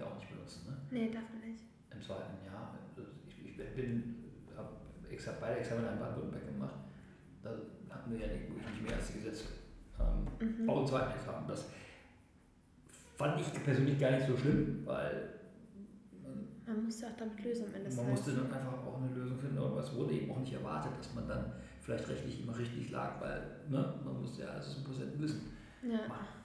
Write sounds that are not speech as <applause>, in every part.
die auch nicht benutzen. Ne? Nee, darf man nicht. Im zweiten Jahr. Also ich, ich bin, habe beide Examen in Baden-Württemberg gemacht. Da hatten wir ja nicht, nicht mehr als die Gesetze. Ähm, mhm. Auch im zweiten Examen. Das fand ich persönlich gar nicht so schlimm, weil man musste auch damit lösen am Ende. Man musste dann einfach auch eine Lösung finden, aber es wurde eben auch nicht erwartet, dass man dann vielleicht rechtlich immer richtig lag, weil ne, man musste ja alles aus dem Prozent wissen. Ja. Machen.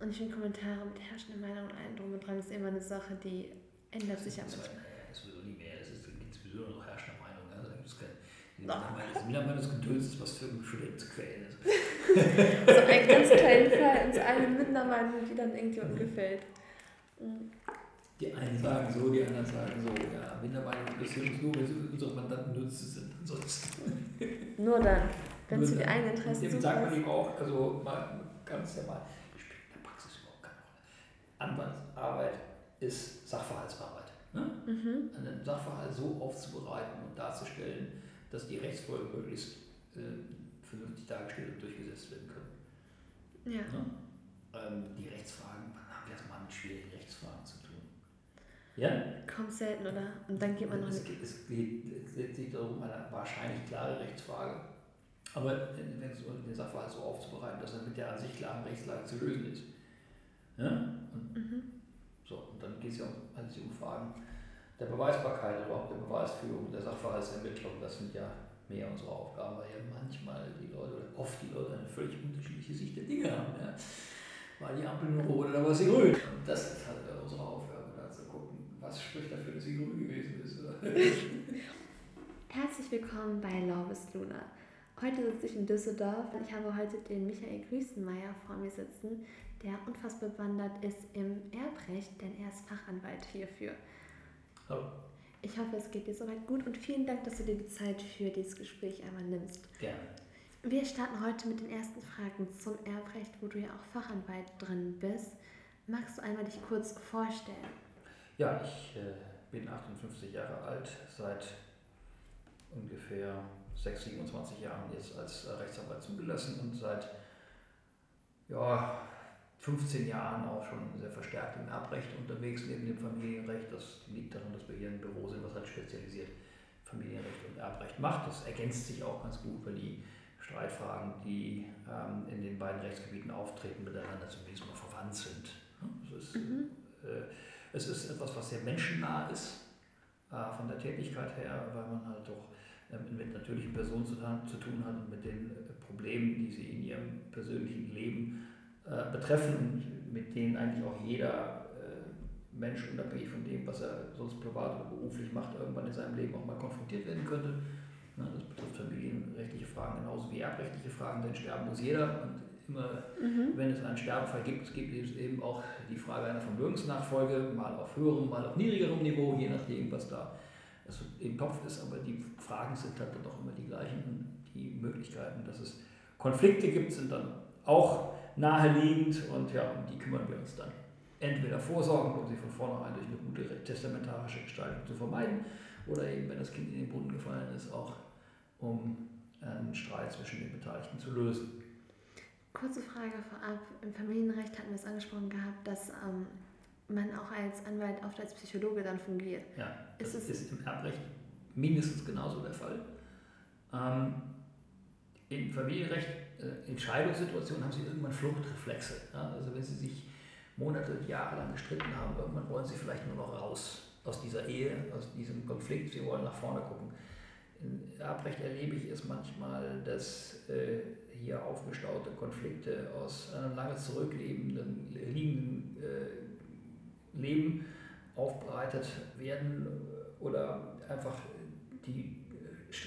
Und ich finde Kommentare mit herrschender Meinung und allem drum und dran ist immer eine Sache, die ändert sich ja mit. Naja, ist sowieso nicht mehr. Es gibt sowieso noch herrschende Meinung. Also, da gibt es kein, das Mindermeinungsgedöns ist was für Studenten zu quälen ist. so einen ganz kleinen Fall ins eine Mindermeinung, die dann irgendjemandem gefällt. Mhm. Die einen sagen so, die anderen sagen so. Ja, Mindermeinung uns nur, wenn unsere Mandanten nützen sind. Ansonsten. Nur dann, wenn sie die eigenen Interessen Dem sagt man ihm auch, also mal ganz normal, spielt in der Praxis überhaupt keine Rolle. Anwaltsarbeit ist Sachverhaltsarbeit. Ne? Mhm. Einen Sachverhalt so aufzubereiten und darzustellen, dass die Rechtsfolgen möglichst äh, vernünftig dargestellt und durchgesetzt werden können. Ja. Ne? Ähm, die Rechtsfragen, wann haben wir es mal mit schwierigen Rechtsfragen zu tun? Ja? Kommt selten, oder? Und dann geht man noch es, geht, es geht sich darum, eine wahrscheinlich klare Rechtsfrage, aber wenn es den Sachverhalt so aufzubereiten, dass er mit der an sich klaren Rechtslage zu lösen ist. Ja? Und, mhm. so, und dann geht es ja um, also um Fragen der Beweisbarkeit, überhaupt der Beweisführung, der Sachverhaltsermittlung. Das sind ja mehr unsere Aufgaben, weil ja manchmal die Leute oder oft die Leute eine völlig unterschiedliche Sicht der Dinge haben. Ja? War die Ampel nur rot oder war sie grün? Und das ist halt unsere Aufgabe was spricht dafür, dass sie grün gewesen ist? Herzlich willkommen bei Lorbes Luna. Heute sitze ich in Düsseldorf und ich habe heute den Michael Grüßenmeier vor mir sitzen, der unfassbar bewandert ist im Erbrecht, denn er ist Fachanwalt hierfür. Hallo. Ich hoffe, es geht dir soweit gut und vielen Dank, dass du dir die Zeit für dieses Gespräch einmal nimmst. Gerne. Wir starten heute mit den ersten Fragen zum Erbrecht, wo du ja auch Fachanwalt drin bist. Magst du einmal dich kurz vorstellen? Ja, ich äh, bin 58 Jahre alt, seit ungefähr 6, 27 Jahren jetzt als Rechtsanwalt zugelassen und seit ja, 15 Jahren auch schon sehr verstärkt im Erbrecht unterwegs, neben dem Familienrecht. Das liegt daran, dass wir hier ein Büro sind, was halt spezialisiert Familienrecht und Erbrecht macht. Das ergänzt sich auch ganz gut, weil die Streitfragen, die ähm, in den beiden Rechtsgebieten auftreten, miteinander zumindest mal verwandt sind. Das ist, mhm. äh, es ist etwas, was sehr menschennah ist, äh, von der Tätigkeit her, weil man halt doch ähm, mit natürlichen Personen zu, zu, tun hat und mit den äh, Problemen, die sie in ihrem persönlichen Leben äh, betreffen und mit denen eigentlich auch jeder äh, Mensch, unabhängig von dem, was er sonst privat oder beruflich macht, irgendwann in seinem Leben auch mal konfrontiert werden könnte. Na, das betrifft familienrechtliche Fragen genauso wie erbrechtliche Fragen, denn sterben muss jeder und Immer, mhm. wenn es einen Sterbefall gibt, gibt es eben auch die Frage einer Vermögensnachfolge, mal auf höherem, mal auf niedrigerem Niveau, je nachdem, was da also im Kopf ist. Aber die Fragen sind halt dann doch immer die gleichen. Und die Möglichkeiten, dass es Konflikte gibt, sind dann auch naheliegend und ja, um die kümmern wir uns dann. Entweder vorsorgen, um sie von vornherein durch eine gute testamentarische Gestaltung zu vermeiden, oder eben, wenn das Kind in den Boden gefallen ist, auch um einen Streit zwischen den Beteiligten zu lösen. Kurze Frage vorab. Im Familienrecht hatten wir es angesprochen gehabt, dass ähm, man auch als Anwalt oft als Psychologe dann fungiert. Ja, das ist, ist im Erbrecht mindestens genauso der Fall. Ähm, Im Familienrecht, äh, in Scheidungssituationen haben sie irgendwann Fluchtreflexe. Ja? Also wenn sie sich Monate, Jahre lang gestritten haben, irgendwann wollen sie vielleicht nur noch raus aus dieser Ehe, aus diesem Konflikt, sie wollen nach vorne gucken. In Erbrecht erlebe ich es manchmal, dass äh, hier aufgestaute Konflikte aus einem lange zurückliegenden äh, Leben aufbereitet werden oder einfach die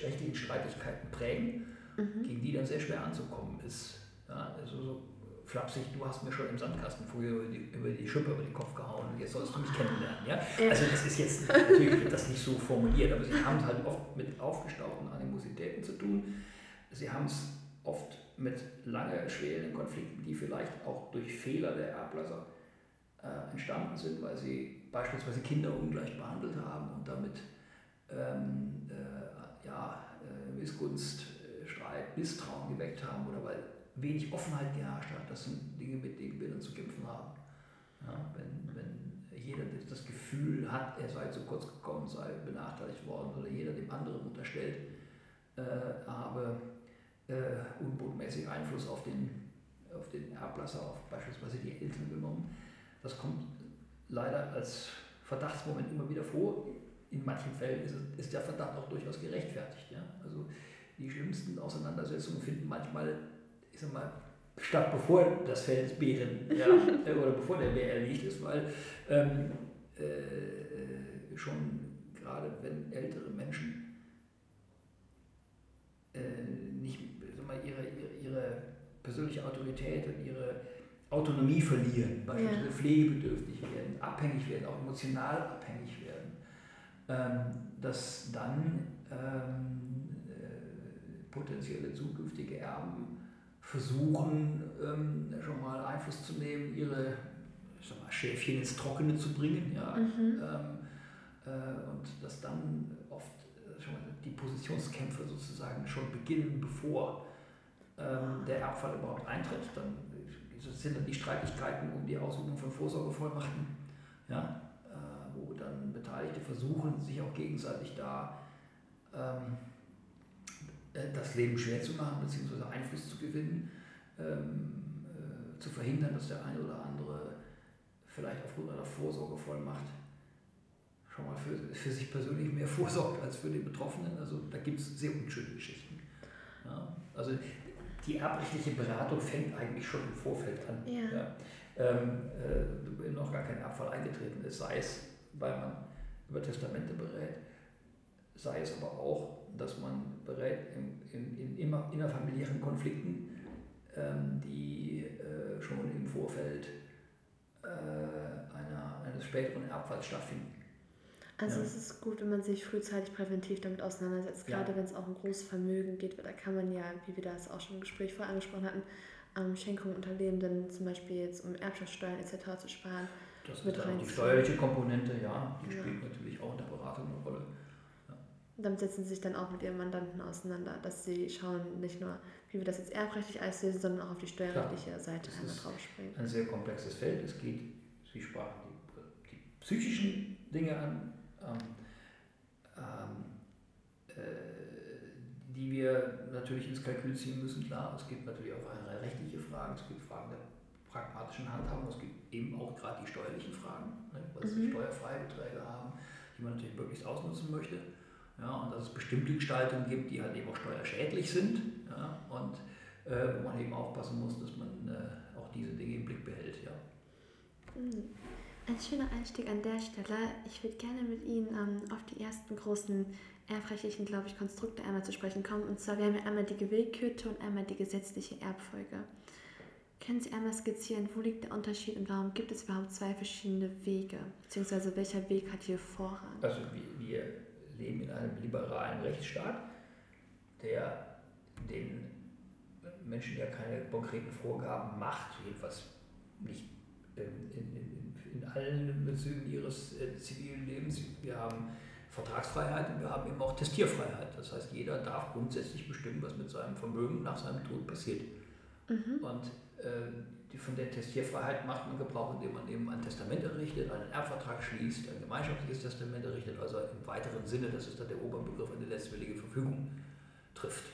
rechtlichen Streitigkeiten prägen, mhm. gegen die dann sehr schwer anzukommen ist. Ja, also so flapsig, du hast mir schon im Sandkasten früher über die, über die Schippe über den Kopf gehauen und jetzt sollst du mich kennenlernen. Ja? Also das ist jetzt natürlich das nicht so formuliert, aber sie haben es halt oft mit aufgestauten Animositäten zu tun. Sie haben es oft mit lange schweren Konflikten, die vielleicht auch durch Fehler der Erblasser äh, entstanden sind, weil sie beispielsweise Kinder ungleich behandelt haben und damit ähm, äh, ja, äh, Missgunst, Streit, Misstrauen geweckt haben oder weil wenig Offenheit geherrscht hat. Das sind Dinge, mit denen wir dann zu kämpfen haben. Ja, wenn, wenn jeder das Gefühl hat, er sei zu kurz gekommen, sei benachteiligt worden oder jeder dem anderen unterstellt, äh, habe äh, unbotmäßig Einfluss auf den, auf den Erblasser, auf beispielsweise die Eltern genommen. Das kommt leider als Verdachtsmoment immer wieder vor. In manchen Fällen ist, ist der Verdacht auch durchaus gerechtfertigt. Ja? Also die schlimmsten Auseinandersetzungen finden manchmal, ich sag mal, statt bevor das Feld des Bären ja, <laughs> äh, oder bevor der Bär erlegt ist, weil ähm, äh, schon gerade wenn ältere Menschen äh, nicht mal, ihre, ihre, ihre, persönliche Autorität und ihre Autonomie verlieren, beispielsweise ja. pflegebedürftig werden, abhängig werden, auch emotional abhängig werden, ähm, dass dann ähm, äh, potenzielle zukünftige Erben versuchen, ähm, schon mal Einfluss zu nehmen, ihre mal, Schäfchen ins Trockene zu bringen. Ja? Mhm. Ähm, äh, und dass dann oft äh, schon mal die Positionskämpfe sozusagen schon beginnen, bevor ähm, der Erbfall überhaupt eintritt. Dann sind dann die Streitigkeiten um die Ausübung von Vorsorgevollmachten, ja? Äh, wo dann Beteiligte versuchen, sich auch gegenseitig da ähm, äh, das Leben schwer zu machen, beziehungsweise Einfluss zu gewinnen, ähm, äh, zu verhindern, dass der eine oder andere vielleicht aufgrund einer Vorsorgevollmacht schon mal für, für sich persönlich mehr <laughs> vorsorgt als für den Betroffenen. Also da gibt es sehr unschöne Geschichten. Ja, also die erbrechtliche Beratung fängt eigentlich schon im Vorfeld an. Ja. Ja. Ähm, äh, noch gar kein Erbfall eingetreten ist, sei es, weil man über Testamente berät, sei es aber auch, dass man berät in, in, in immer innerfamiliären Konflikten, ähm, die äh, schon im Vorfeld äh, einer, eines späteren Erbfalls stattfinden. Also ja. es ist gut, wenn man sich frühzeitig präventiv damit auseinandersetzt, gerade ja. wenn es auch um großes Vermögen geht, da kann man ja, wie wir das auch schon im Gespräch vorher angesprochen hatten, ähm, Schenkungen unter Lebenden, zum Beispiel jetzt um Erbschaftssteuern etc. zu sparen. Das ist dann die steuerliche Komponente, ja, die ja. spielt natürlich auch in der Beratung eine Rolle damit setzen sie sich dann auch mit ihren Mandanten auseinander, dass sie schauen, nicht nur, wie wir das jetzt erbrechtlich alles lesen, sondern auch auf die steuerrechtliche Seite das einmal drauf springen. Ein sehr komplexes Feld. Es geht, Sie sprachen die, die psychischen Dinge an, ähm, ähm, äh, die wir natürlich ins Kalkül ziehen müssen. Klar, es gibt natürlich auch rechtliche Fragen, es gibt Fragen der pragmatischen Handhabung, es gibt eben auch gerade die steuerlichen Fragen, ne, weil sie mhm. steuerfreie Beträge haben, die man natürlich möglichst ausnutzen möchte. Ja, und dass es bestimmte Gestaltungen gibt, die halt eben auch steuerschädlich sind ja, und äh, wo man eben aufpassen muss, dass man äh, auch diese Dinge im Blick behält. Ja. Mhm. Ein schöner Einstieg an der Stelle. Ich würde gerne mit Ihnen ähm, auf die ersten großen erbrechtlichen, glaube ich, Konstrukte einmal zu sprechen kommen. Und zwar, wir haben ja einmal die gewillkürte und einmal die gesetzliche Erbfolge. Können Sie einmal skizzieren, wo liegt der Unterschied und warum gibt es überhaupt zwei verschiedene Wege? Beziehungsweise welcher Weg hat hier Vorrang? Also wir, wir leben in einem liberalen Rechtsstaat, der den Menschen ja keine konkreten Vorgaben macht, jedenfalls nicht in, in, in allen Bezügen ihres äh, zivilen Lebens. Wir haben Vertragsfreiheit und wir haben eben auch Testierfreiheit. Das heißt, jeder darf grundsätzlich bestimmen, was mit seinem Vermögen nach seinem Tod passiert. Mhm. Und äh, die, von der Testierfreiheit macht man Gebrauch, indem man eben ein Testament errichtet, einen Erbvertrag schließt, ein gemeinschaftliches Testament errichtet, also im weiteren Sinne, das ist dann der Oberbegriff, eine letztwillige Verfügung trifft.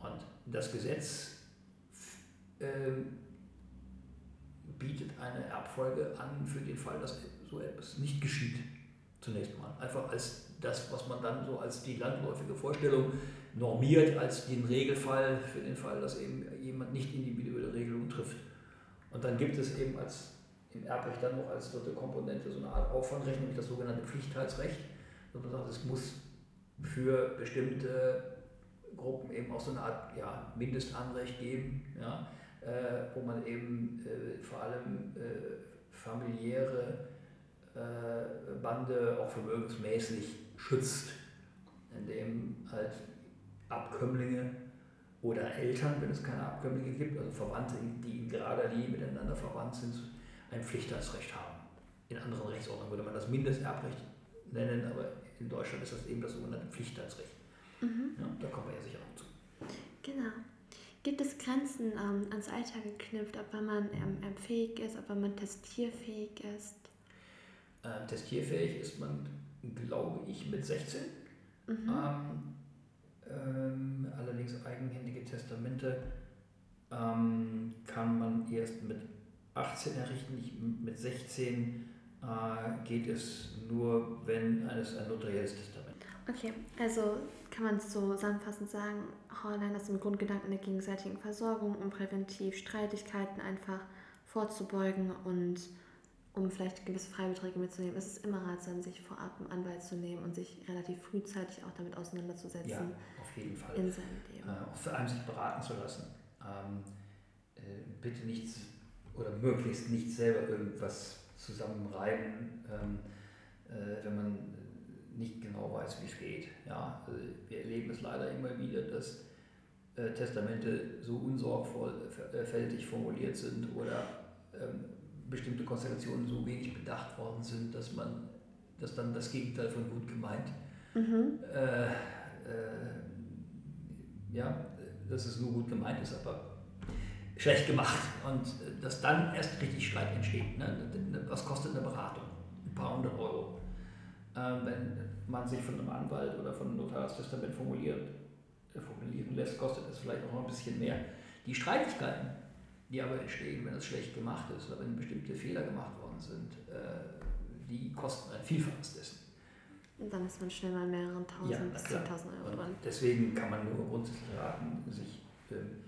Und das Gesetz äh, bietet eine Erbfolge an für den Fall, dass so etwas nicht geschieht. Zunächst mal. Einfach als das, was man dann so als die landläufige Vorstellung normiert, als den Regelfall für den Fall, dass eben jemand nicht individuelle Regelungen trifft. Und dann gibt es eben als im Erbrecht dann noch als dritte Komponente so eine Art Auffangrecht, das sogenannte Pflichtheitsrecht. Und man sagt, es muss für bestimmte Gruppen eben auch so eine Art ja, Mindestanrecht geben, ja, äh, wo man eben äh, vor allem äh, familiäre äh, Bande auch vermögensmäßig schützt, indem halt Abkömmlinge oder Eltern, wenn es keine Abkömmlinge gibt, also Verwandte, die in gerader Linie miteinander verwandt sind, ein Pflichtheitsrecht haben. In anderen Rechtsordnungen würde man das Mindesterbrecht nennen, aber in Deutschland ist das eben das sogenannte Pflichtheitsrecht. Mhm. Ja, da kommen wir ja sicher noch zu. Genau. Gibt es Grenzen ähm, ans Alter geknüpft, ob man ähm, fähig ist, ob man testierfähig ist? Äh, testierfähig ist man, glaube ich, mit 16. Mhm. Ähm, ähm, allerdings eigenhändige Testamente ähm, kann man erst mit 18 errichten, nicht mit 16 äh, geht es nur, wenn es ein notarielles Testament ist. Okay, also kann man es so zusammenfassend sagen, Holland ist im Grundgedanken der gegenseitigen Versorgung, um präventiv Streitigkeiten einfach vorzubeugen und um vielleicht gewisse Freibeträge mitzunehmen. Es ist immer ratsam, sich vorab einen Anwalt zu nehmen und sich relativ frühzeitig auch damit auseinanderzusetzen. Ja, auf jeden Fall. In seinem Leben. Äh, vor allem sich beraten zu lassen. Ähm, äh, bitte nicht oder möglichst nicht selber irgendwas zusammenreiben, ähm, äh, wenn man nicht genau weiß, wie es geht. Ja, also wir erleben es leider immer wieder, dass äh, Testamente so unsorgfältig formuliert sind oder ähm, bestimmte Konstellationen so wenig bedacht worden sind, dass man dass dann das Gegenteil von gut gemeint mhm. äh, äh, ja, dass es nur gut gemeint ist, aber schlecht gemacht und äh, dass dann erst richtig Streit entsteht. Ne? Was kostet eine Beratung? Ein paar hundert Euro. Ähm, wenn man sich von einem Anwalt oder von einem Notarstestament formuliert, äh, formulieren lässt, kostet es vielleicht auch noch ein bisschen mehr. Die Streitigkeiten, die aber entstehen, wenn es schlecht gemacht ist oder wenn bestimmte Fehler gemacht worden sind, äh, die kosten ein Vielfaches dessen. Und dann ist man schnell mal mehreren tausend ja, bis zehntausend Euro dran. Deswegen kann man nur grundsätzlich raten, sich ähm,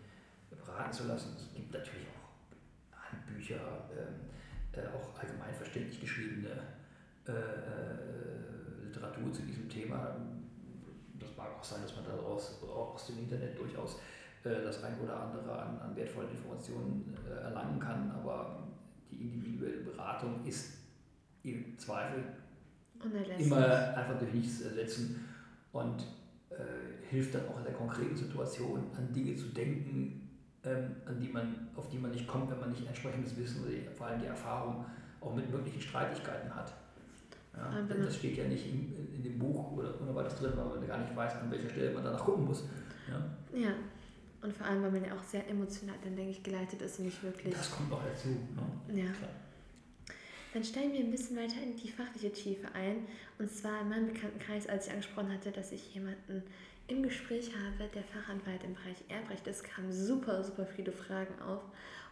beraten zu lassen. Es gibt natürlich auch Handbücher, ähm, äh, auch allgemein verständlich geschriebene äh, Literatur zu diesem Thema. Das mag auch sein, dass man daraus aus dem Internet durchaus das ein oder andere an, an wertvollen Informationen äh, erlangen kann, aber die individuelle Beratung ist im Zweifel immer einfach durch nichts ersetzen und äh, hilft dann auch in der konkreten Situation an Dinge zu denken, ähm, an die man, auf die man nicht kommt, wenn man nicht entsprechendes Wissen oder vor allem die Erfahrung auch mit möglichen Streitigkeiten hat. Ja, denn das steht ja nicht in, in dem Buch oder, oder war das drin, weil man gar nicht weiß, an welcher Stelle man danach gucken muss. Ja. ja. Und vor allem, weil man ja auch sehr emotional dann, denke ich, geleitet ist und nicht wirklich. Das kommt auch dazu. Ne? Ja. Klar. Dann steigen wir ein bisschen weiter in die fachliche Tiefe ein. Und zwar in meinem Bekanntenkreis, als ich angesprochen hatte, dass ich jemanden im Gespräch habe, der Fachanwalt im Bereich Erbrecht ist, kamen super, super viele Fragen auf.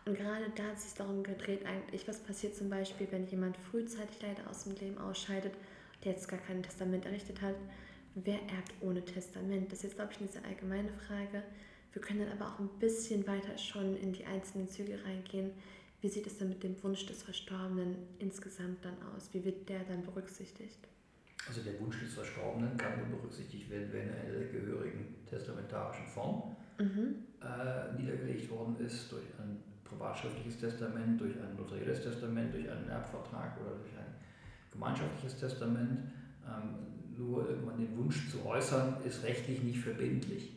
Und gerade da hat es sich darum gedreht, eigentlich, was passiert zum Beispiel, wenn jemand frühzeitig leider aus dem Leben ausscheidet, der jetzt gar kein Testament errichtet hat. Wer erbt ohne Testament? Das ist jetzt, glaube ich, eine sehr allgemeine Frage. Wir können dann aber auch ein bisschen weiter schon in die einzelnen Züge reingehen. Wie sieht es denn mit dem Wunsch des Verstorbenen insgesamt dann aus? Wie wird der dann berücksichtigt? Also der Wunsch des Verstorbenen kann nur berücksichtigt werden, wenn er in der gehörigen testamentarischen Form mhm. äh, niedergelegt worden ist, durch ein privatschriftliches Testament, durch ein notarielles Testament, durch einen Erbvertrag oder durch ein gemeinschaftliches Testament. Ähm, nur irgendwann den Wunsch zu äußern, ist rechtlich nicht verbindlich.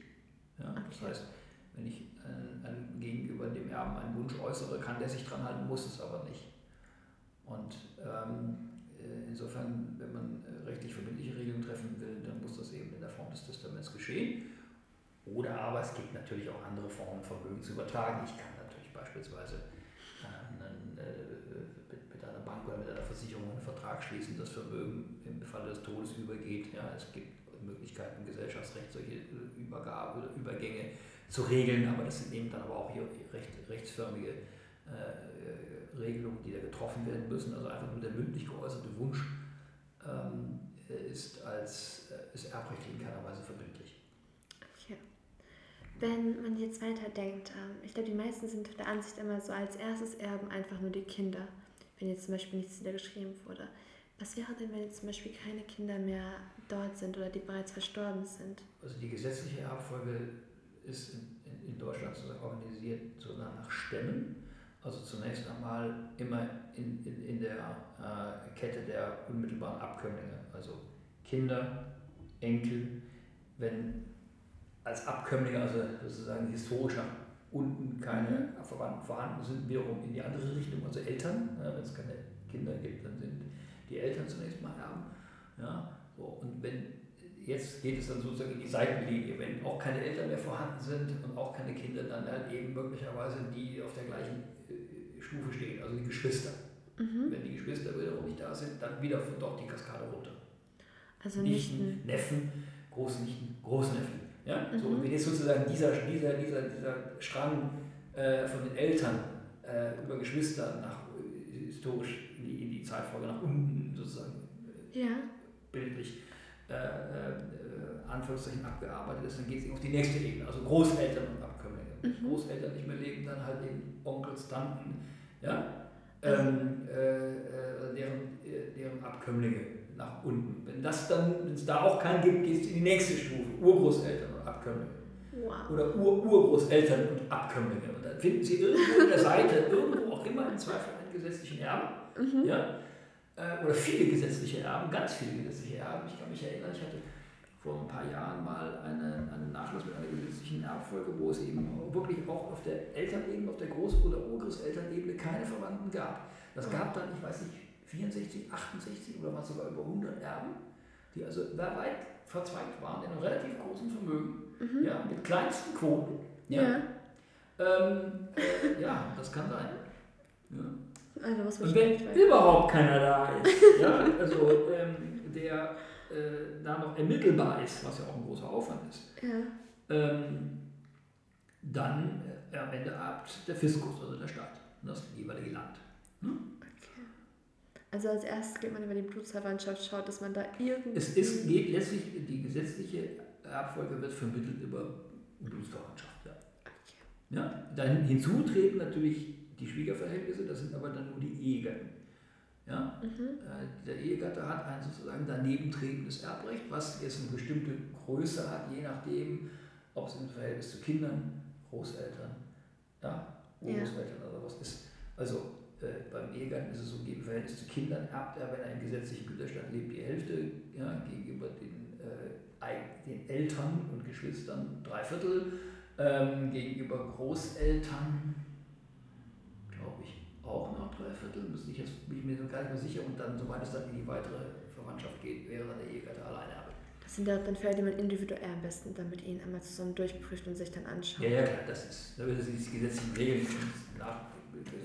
Ja? Okay. Das heißt, wenn ich äh, ein, gegenüber dem Erben einen Wunsch äußere, kann der sich dran halten, muss es aber nicht. Und ähm, äh, insofern, wenn man äh, rechtlich verbindliche Regelungen treffen will, dann muss das eben in der Form des Testaments geschehen. Oder aber es gibt natürlich auch andere Formen, Vermögen zu übertragen. Ich kann natürlich beispielsweise einen, mit einer Bank oder mit einer Versicherung einen Vertrag schließen, das Vermögen im Falle des Todes übergeht. Ja, es gibt Möglichkeiten Gesellschaftsrecht, solche Übergabe oder Übergänge zu regeln, aber das sind eben dann aber auch hier recht, rechtsförmige äh, Regelungen, die da getroffen werden müssen. Also einfach nur der mündlich geäußerte Wunsch ähm, ist, als, äh, ist erbrechtlich in keiner Weise verbindlich. Wenn man jetzt weiterdenkt, ähm, ich glaube, die meisten sind der Ansicht immer so, als erstes erben einfach nur die Kinder, wenn jetzt zum Beispiel nichts niedergeschrieben wurde. Was wäre denn, wenn jetzt zum Beispiel keine Kinder mehr dort sind oder die bereits verstorben sind? Also die gesetzliche Erbfolge ist in, in, Deutschland sozusagen organisiert so nach Stämmen. Also zunächst einmal immer in, in, in der äh, Kette der unmittelbaren Abkömmlinge, also Kinder, Enkel, wenn als Abkömmlinge, also sozusagen historisch nach unten keine mhm. Verwandten vorhanden sind, wiederum in die andere Richtung, also Eltern, ja, wenn es keine Kinder gibt, dann sind die Eltern zunächst mal Erben. Ja, so, und wenn jetzt geht es dann sozusagen in die Seitenlinie. Wenn auch keine Eltern mehr vorhanden sind und auch keine Kinder, dann halt eben möglicherweise die auf der gleichen äh, Stufe stehen, also die Geschwister. Mhm. Wenn die Geschwister wiederum nicht da sind, dann wieder von dort die Kaskade runter. Also Nichten, Nichten. Neffen, Großnichten, Großneffen. Ja? Mhm. So, wenn jetzt sozusagen dieser, dieser, dieser, dieser Strang äh, von den Eltern äh, über Geschwister nach äh, historisch in die, in die Zeitfolge nach unten ja. bildlich äh, äh, Anführungszeichen abgearbeitet ist, dann geht es auf die nächste Ebene, also Großeltern und Abkömmlinge. Mhm. Großeltern nicht mehr leben, dann halt eben Onkels, Tanten, ja, ähm, äh, deren, deren Abkömmlinge nach unten. Wenn das dann, wenn es da auch keinen gibt, geht es in die nächste Stufe, Urgroßeltern und Abkömmlinge. Wow. Oder Ur-Urgroßeltern und Abkömmlinge. Und dann finden Sie irgendwo in der Seite, irgendwo auch immer im Zweifel einen gesetzlichen Erben. Mhm. Ja? Äh, oder viele gesetzliche Erben, ganz viele gesetzliche Erben. Ich kann mich erinnern, ich hatte vor ein paar Jahren mal eine, einen Nachlass mit einer gesetzlichen Erbfolge, wo es eben wirklich auch auf der Elternebene, auf der Groß- oder Urgroßelternebene keine Verwandten gab. Das gab dann, ich weiß nicht, 64, 68 oder was sogar über 100 Erben, die also weit verzweigt waren in einem relativ großen Vermögen, mhm. ja, mit kleinsten Quoten. Ja. Ja, ähm, äh, ja das kann sein. Ja. Also, Und wenn überhaupt keiner da ist, <laughs> ja, also ähm, der äh, da noch ermittelbar ist, was ja auch ein großer Aufwand ist, ähm, dann äh, am Ende erbt der Fiskus, also der Staat, das jeweilige Land. Hm? Also als erstes geht man über die Blutsverwandtschaft, schaut, dass man da irgendwie... Es ist, geht letztlich, die gesetzliche Erbfolge wird vermittelt über Blutsverwandtschaft, ja. Okay. ja. Dann hinzu treten natürlich die Schwiegerverhältnisse, das sind aber dann nur die Ehegatten. Ja? Mhm. Äh, der Ehegatte hat ein sozusagen daneben tretendes Erbrecht, was jetzt eine bestimmte Größe hat, je nachdem, ob es im Verhältnis zu Kindern, Großeltern, ja, Großeltern ja. oder was ist. Also äh, beim Ehegatten ist es so, im Verhältnis zu Kindern erbt er, wenn er im gesetzlichen Güterstand lebt, die Hälfte ja, gegenüber den, äh, den Eltern und Geschwistern drei Viertel, ähm, gegenüber Großeltern, glaube ich, auch noch drei Viertel, bin ich, jetzt, bin ich mir gar nicht mehr sicher, und dann, soweit es dann in die weitere Verwandtschaft geht, wäre dann der Ehegatte alleine. Das sind ja dann Fälle, die man individuell am besten dann mit ihnen einmal zusammen durchprüft und sich dann anschaut. Ja, ja, klar, das ist, da wird es die gesetzlichen Regeln nach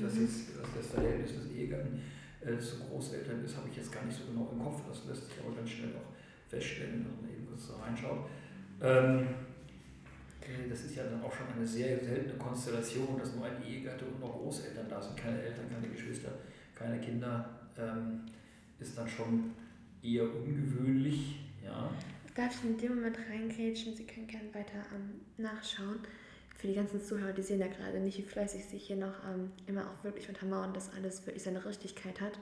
was jetzt was das Verhältnis des Ehegatten äh, zu Großeltern ist, habe ich jetzt gar nicht so genau im Kopf. Das lässt sich aber ganz schnell auch feststellen, wenn man eben kurz da reinschaut. Ähm, äh, das ist ja dann auch schon eine sehr seltene Konstellation, dass nur ein Ehegatte und noch Großeltern da sind, keine Eltern, keine Geschwister, keine Kinder, ähm, ist dann schon eher ungewöhnlich. Ja. Darf ich in dem Moment reingrätschen? Sie können gerne weiter ähm, nachschauen für die ganzen Zuhörer, die sehen ja gerade nicht, wie fleißig sich hier noch ähm, immer auch wirklich untermauern, dass alles wirklich seine Richtigkeit hat.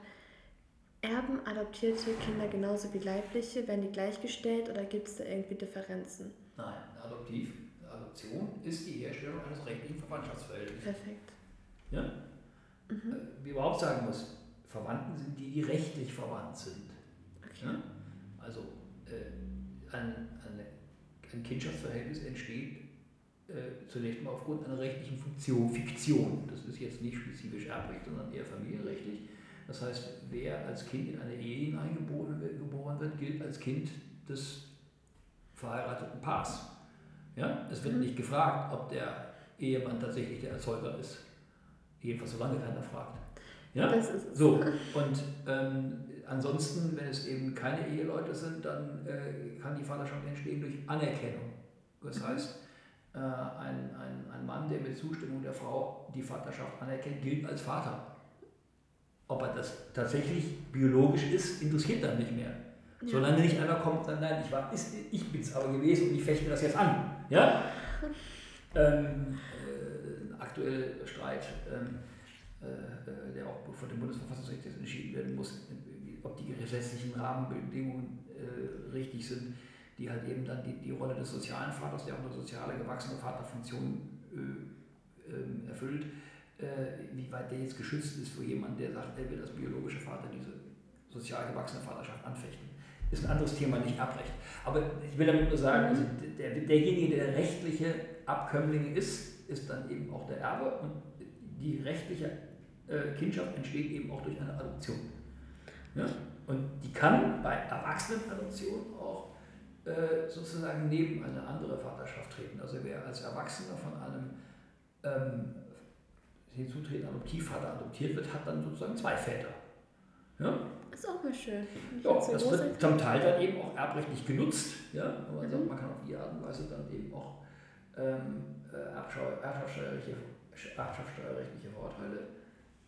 Erben adoptierte Kinder genauso wie leibliche, werden die gleichgestellt oder gibt es da irgendwie Differenzen? Nein, adoptiv, Adoption ist die Herstellung eines rechtlichen Verwandtschaftsverhältnisses. Perfekt. Ja? Mhm. Äh, wie überhaupt sagen muss, Verwandten sind die, die rechtlich verwandt sind. Okay. Ja? Also äh, ein, eine, ein Kindschaftsverhältnis entsteht äh, zunächst mal aufgrund einer rechtlichen Funktion, Fiktion. Das ist jetzt nicht spezifisch Erbrecht, sondern eher familienrechtlich. Das heißt, wer als Kind in eine Ehe hineingeboren wird, gilt als Kind des verheirateten Paars. Ja? Es wird mhm. nicht gefragt, ob der Ehemann tatsächlich der Erzeuger ist. Jedenfalls solange keiner fragt. Ja? Das ist es. So, und ähm, ansonsten, wenn es eben keine Eheleute sind, dann äh, kann die Vaterschaft entstehen durch Anerkennung. Das mhm. heißt, äh, ein, ein, ein Mann, der mit Zustimmung der Frau die Vaterschaft anerkennt, gilt als Vater. Ob er das tatsächlich biologisch ist, interessiert dann nicht mehr. Ja. Solange nicht einer kommt sagt, nein, ich, war, ich bin es aber gewesen und ich fechte das jetzt an. Ja? <laughs> ähm, äh, aktuell Streit, ähm, äh, der auch vor dem Bundesverfassungsgericht jetzt entschieden werden muss, ob die gesetzlichen Rahmenbedingungen äh, richtig sind die halt eben dann die, die Rolle des sozialen Vaters, der auch eine soziale gewachsene Vaterfunktion äh, äh, erfüllt, äh, wie weit der jetzt geschützt ist für jemanden, der sagt, er will als biologischer Vater diese sozial gewachsene Vaterschaft anfechten. Ist ein anderes Thema, nicht Abrecht. Aber ich will damit nur sagen, also der, derjenige, der rechtliche Abkömmling ist, ist dann eben auch der Erbe und die rechtliche äh, Kindschaft entsteht eben auch durch eine Adoption. Ja? Und die kann bei Erwachsenenadoption auch äh, sozusagen neben eine andere Vaterschaft treten. Also wer als Erwachsener von einem ähm, hinzutretende Adoptivvater adoptiert wird, hat dann sozusagen zwei Väter. Ja? Ist auch mal schön. Ja, das wird zum Teil dann eben auch erbrechtlich genutzt. Ja? Man, sagt, Mhm. man kann auf die Art und Weise dann eben auch ähm, äh, erbschaftssteuerliche, erbschaftssteuerrechtliche Vorteile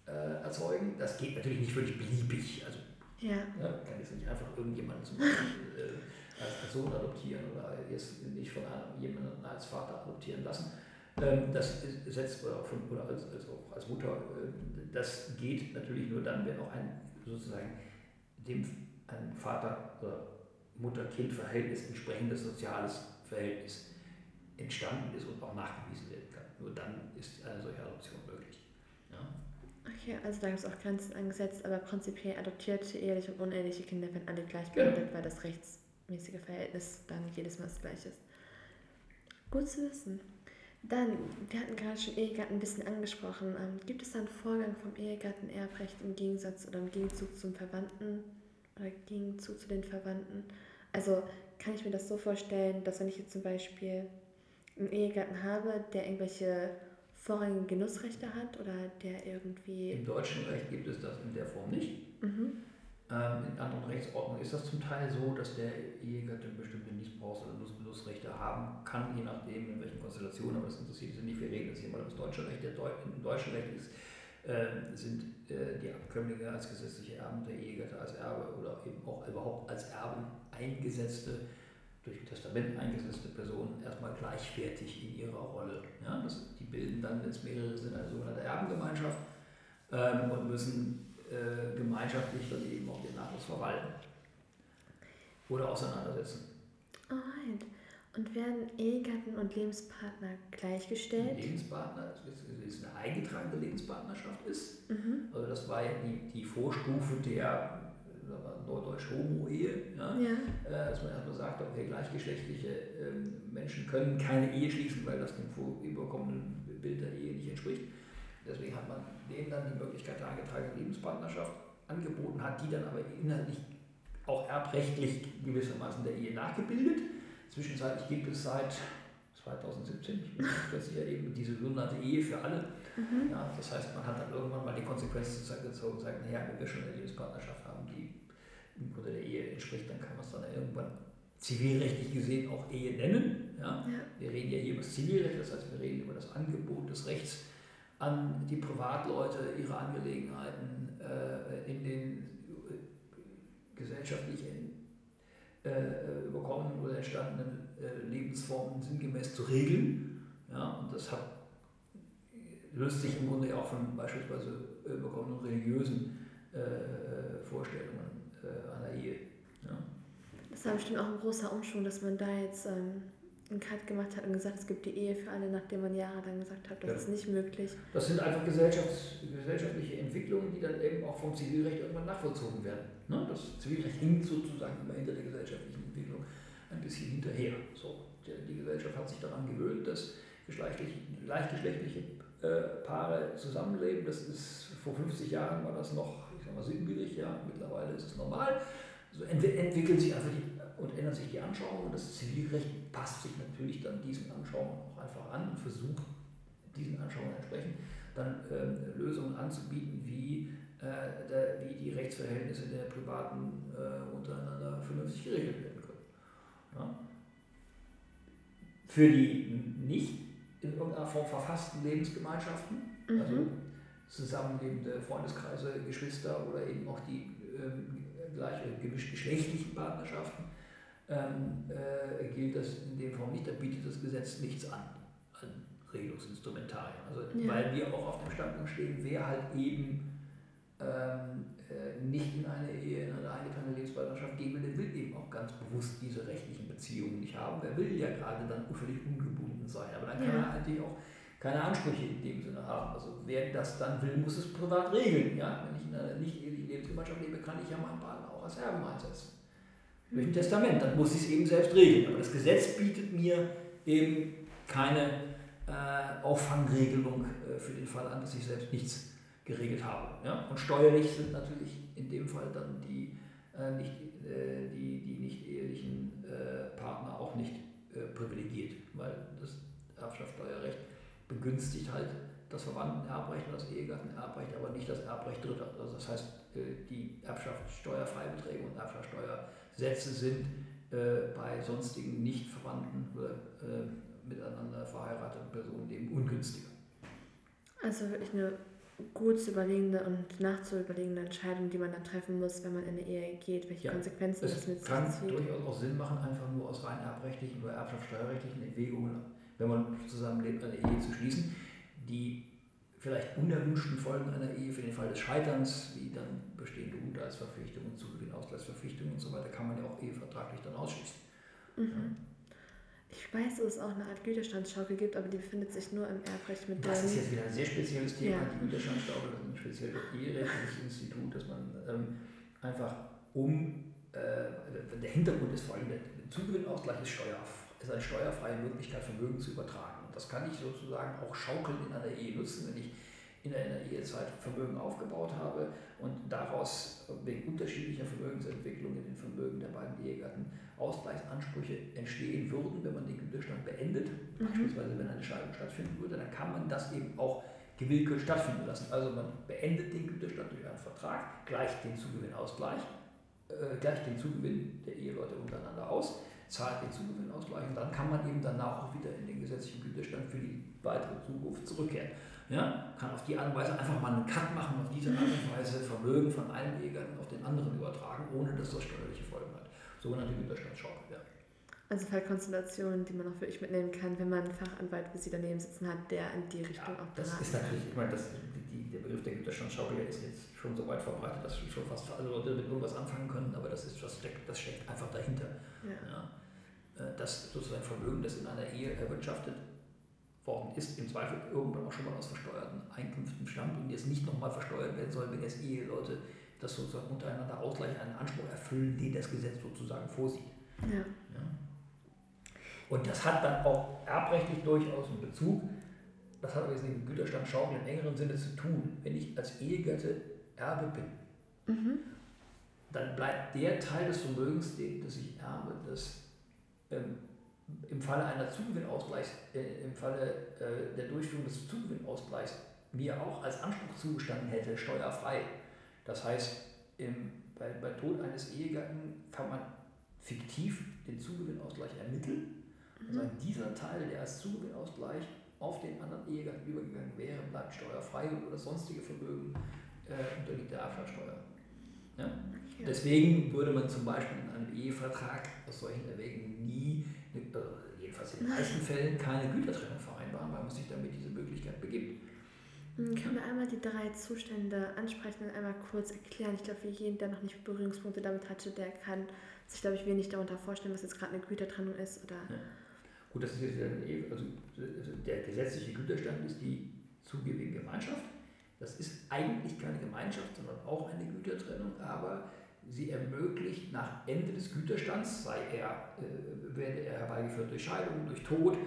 äh, erzeugen. Das geht natürlich nicht völlig beliebig. Also Ja. ja, kann jetzt nicht einfach irgendjemanden zum Beispiel äh, als Person adoptieren oder jetzt nicht von einem, jemandem als Vater adoptieren lassen. Ähm, das setzt oder, auch von, oder als, als auch als Mutter, äh, das geht natürlich nur dann, wenn auch ein sozusagen dem ein Vater- oder Mutter-Kind-Verhältnis entsprechendes soziales Verhältnis entstanden ist und auch nachgewiesen werden kann. Nur dann ist eine solche Adoption möglich. Ja. Okay, also da gibt es auch Grenzen angesetzt, aber prinzipiell adoptierte, eheliche und uneheliche Kinder werden alle gleich Genau. behandelt, weil das rechtsmäßige Verhältnis dann jedes Mal das gleiche ist. Gut zu wissen. Dann, wir hatten gerade schon Ehegatten ein bisschen angesprochen. Ähm, gibt es da einen Vorgang vom Ehegatten Erbrecht im Gegensatz oder im Gegenzug zum Verwandten oder Gegenzug zu den Verwandten? Also kann ich mir das so vorstellen, dass wenn ich jetzt zum Beispiel einen Ehegatten habe, der irgendwelche vorrangigen Genussrechte hat oder der irgendwie Im deutschen Recht gibt es das in der Form nicht. Mhm. Ähm, in anderen Rechtsordnungen ist das zum Teil so, dass der Ehegatte bestimmte Missbrauchs- oder Lustrechte haben kann, je nachdem in welchen Konstellationen, aber das interessiert uns nicht. Wir reden jetzt hier mal das deutsche Recht. Der Deu Im deutschen Recht ist, äh, sind äh, die Abkömmlinge als gesetzliche Erben der Ehegatte als Erbe oder eben auch überhaupt als Erben eingesetzte, durch Testament eingesetzte Personen erstmal gleichwertig in ihrer Rolle. Ja, das, die bilden dann, wenn es mehrere sind, eine sogenannte Erbengemeinschaft ähm, und müssen äh, gemeinschaftlich dann eben auch den Nachwuchs verwalten oder auseinandersetzen. Alright. Und werden Ehegatten und Lebenspartner gleichgestellt? Lebenspartner, das ist, eine eingetragene Lebenspartnerschaft ist, Mhm. also das war ja die, die Vorstufe der äh, Neudeutsch Homo-Ehe, ja? Ja. äh, dass man erstmal sagt, okay, gleichgeschlechtliche ähm, Menschen können keine Ehe schließen, weil das dem vorüberkommenen Bild der Ehe nicht entspricht. Deswegen hat man denen dann die Möglichkeit der eingetragenen Lebenspartnerschaft angeboten, hat die dann aber inhaltlich auch erbrechtlich gewissermaßen der Ehe nachgebildet. Zwischenzeitlich gibt es seit 2017, ich bin nicht ganz sicher, eben diese sogenannte Ehe für alle. Mhm. Ja, das heißt, man hat dann irgendwann mal die Konsequenz gezogen und sagt, naja, wenn wir schon eine Lebenspartnerschaft haben, die im Grunde der Ehe entspricht, dann kann man es dann irgendwann zivilrechtlich gesehen auch Ehe nennen. Ja? Ja. Wir reden ja hier über das Zivilrecht, das heißt, wir reden über das Angebot des Rechts an die Privatleute, ihre Angelegenheiten äh, in den äh, gesellschaftlich äh, äh, überkommenen oder entstandenen äh, Lebensformen sinngemäß zu regeln. Ja? Und das hat, löst sich im Grunde ja auch von beispielsweise äh, überkommenen religiösen Vorstellungen einer Ehe. Ja? Das war bestimmt auch ein großer Umschwung, dass man da jetzt ähm, einen Cut gemacht hat und gesagt, es gibt die Ehe für alle, nachdem man jahrelang gesagt hat, das Ja. ist nicht möglich. Das sind einfach gesellschafts gesellschaftliche Entwicklungen, die dann eben auch vom Zivilrecht irgendwann nachvollzogen werden. Ne? Das Zivilrecht hinkt sozusagen immer hinter der gesellschaftlichen Entwicklung ein bisschen hinterher. So, die, Gesellschaft hat sich daran gewöhnt, dass geschlechtlich, gleichgeschlechtliche äh, Paare zusammenleben. Das ist vor 50 Jahren war das noch, ich sag mal, sinnwidrig, ja. Mittlerweile ist es normal. So ent entwickeln sich einfach die, und ändern sich die Anschauungen und das Zivilrecht passt sich natürlich dann diesen Anschauungen auch einfach an und versucht diesen Anschauungen entsprechend dann ähm, Lösungen anzubieten, wie, äh, der, wie die Rechtsverhältnisse der Privaten äh, untereinander vernünftig geregelt werden können. Ja. Für die nicht in irgendeiner Form verfassten Lebensgemeinschaften, Mhm. also zusammenlebende Freundeskreise, Geschwister oder eben auch die ähm, gleich gemischt geschlechtlichen Partnerschaften, ähm, äh, gilt das in dem Form nicht. Da bietet das Gesetz nichts an, an Regelungsinstrumentarien. Also, Ja. weil wir auch auf dem Standpunkt stehen, wer halt eben ähm, äh, nicht in eine Ehe, in eine eingetragene Lebenspartnerschaft gehen will, der will eben auch ganz bewusst diese rechtlichen Beziehungen nicht haben. Der will ja gerade dann völlig ungebunden sein. Aber dann kann Ja. er eigentlich auch keine Ansprüche in dem Sinne haben. Also wer das dann will, muss es privat regeln. Ja? Wenn ich in einer nicht ehelichen Lebensgemeinschaft lebe, kann ich ja meinen Partner auch als Erben einsetzen. Durch ein Testament, dann muss ich es eben selbst regeln. Aber das Gesetz bietet mir eben keine äh, Auffangregelung äh, für den Fall an, dass ich selbst nichts geregelt habe. Ja? Und steuerlich sind natürlich in dem Fall dann die, äh, nicht, äh, die, die nicht ehelichen äh, Partner auch nicht äh, privilegiert, weil das Erbschaftssteuerrecht begünstigt halt das Verwandtenerbrecht und das Ehegattenerbrecht, aber nicht das Erbrecht Dritter. Also das heißt, äh, die Erbschaftssteuerfreibeträge und Erbschaftssteuersätze sind äh, bei sonstigen nicht verwandten oder äh, miteinander verheirateten Personen eben ungünstiger. Also wirklich eine gut zu überlegende und nachzuüberlegende Entscheidung, die man dann treffen muss, wenn man in eine Ehe geht, welche ja, Konsequenzen das mit sich zieht. Es kann durchaus auch Sinn machen, einfach nur aus rein erbrechtlichen oder erbschaftssteuerrechtlichen Erwägungen, wenn man zusammenlebt, eine Ehe zu schließen, die vielleicht unerwünschten Folgen einer Ehe für den Fall des Scheiterns, wie dann bestehende Unterhaltsverpflichtungen, Zugewinnausgleichsverpflichtungen und so weiter, kann man ja auch ehevertraglich dann ausschließen. Mhm. Ja. Ich weiß, dass es auch eine Art Güterstandsschaukel gibt, aber die befindet sich nur im Erbrecht mit Das ist jetzt wieder ein sehr spezielles Thema, ja. die Güterstandsschaukel, das ist ein spezielles eherechtliches Institut, dass man ähm, einfach um, äh, der Hintergrund ist vor allem, der Zugewinnausgleich ist, Steuer, ist eine steuerfreie Möglichkeit, Vermögen zu übertragen. Und das kann ich sozusagen auch schaukeln in einer Ehe nutzen, wenn ich in einer Ehezeit Vermögen aufgebaut habe und daraus wegen unterschiedlicher Vermögensentwicklung in den Vermögen der beiden Ehegatten Ausgleichsansprüche entstehen würden, wenn man den Güterstand beendet, mhm. beispielsweise wenn eine Scheidung stattfinden würde, dann kann man das eben auch gewillkürlich stattfinden lassen. Also man beendet den Güterstand durch einen Vertrag, gleicht den Zugewinnausgleich, äh, gleicht den Zugewinn der Eheleute untereinander aus, zahlt den Zugewinnausgleich und dann kann man eben danach auch wieder in den gesetzlichen Güterstand für die weitere Zukunft zurückkehren. Ja, kann auf die Art und Weise einfach mal einen Cut machen, auf diese Art und Weise Vermögen von einem Ehegatten auf den anderen übertragen, ohne dass das steuerliche Folgen hat sogenannte Güterstandsschaukel. Ja. Also Fallkonstellationen, die man auch wirklich mitnehmen kann, wenn man einen Fachanwalt wie Sie daneben sitzen hat, der in die Richtung ja, auch Das ist natürlich, ich meine, das, die, der Begriff der Güterstandsschaukel ist jetzt schon so weit verbreitet, dass schon fast alle Leute mit irgendwas anfangen können, aber das, ist, das, steckt, das steckt einfach dahinter. Ja. Ja. Äh, das sozusagen Vermögen, das in einer Ehe erwirtschaftet worden ist, im Zweifel irgendwann auch schon mal aus versteuerten Einkünften stammt und jetzt nicht nochmal versteuert werden soll, wenn es Eheleute das sozusagen untereinander ausgleichen, einen Anspruch erfüllen, den das Gesetz sozusagen vorsieht. Ja. ja. Und das hat dann auch erbrechtlich durchaus einen Bezug. Das hat aber jetzt mit dem Güterstandschaukel im engeren Sinne zu tun. Wenn ich als Ehegatte Erbe bin, mhm. dann bleibt der Teil des Vermögens, das ich erbe, das im Falle einer Zugewinnausgleichs, äh, im Falle äh, der Durchführung des Zugewinnausgleichs mir auch als Anspruch zugestanden hätte, steuerfrei das heißt, im, bei, bei Tod eines Ehegatten kann man fiktiv den Zugewinnausgleich ermitteln. Mhm. Also dieser Teil, der als Zugewinnausgleich auf den anderen Ehegatten übergegangen wäre, bleibt steuerfrei oder sonstige Vermögen äh, unterliegt der Abschlagsteuer. Ja? Ja. Deswegen würde man zum Beispiel in einem Ehevertrag aus solchen Erwägungen nie, äh, jedenfalls in den meisten Fällen, keine Gütertrennung vereinbaren, weil man sich damit diese Möglichkeit begibt. Hm, können wir einmal die drei Zustände ansprechen und einmal kurz erklären? Ich glaube, für jeden, der noch nicht Berührungspunkte damit hatte, der kann sich, glaube ich, wenig darunter vorstellen, was jetzt gerade eine Gütertrennung ist. Oder ja. Gut, das ist jetzt wieder also der gesetzliche Güterstand ist die Zugewinngemeinschaft. Das ist eigentlich keine Gemeinschaft, sondern auch eine Gütertrennung, aber sie ermöglicht nach Ende des Güterstands, sei er, äh, werde er herbeigeführt durch Scheidung, durch Tod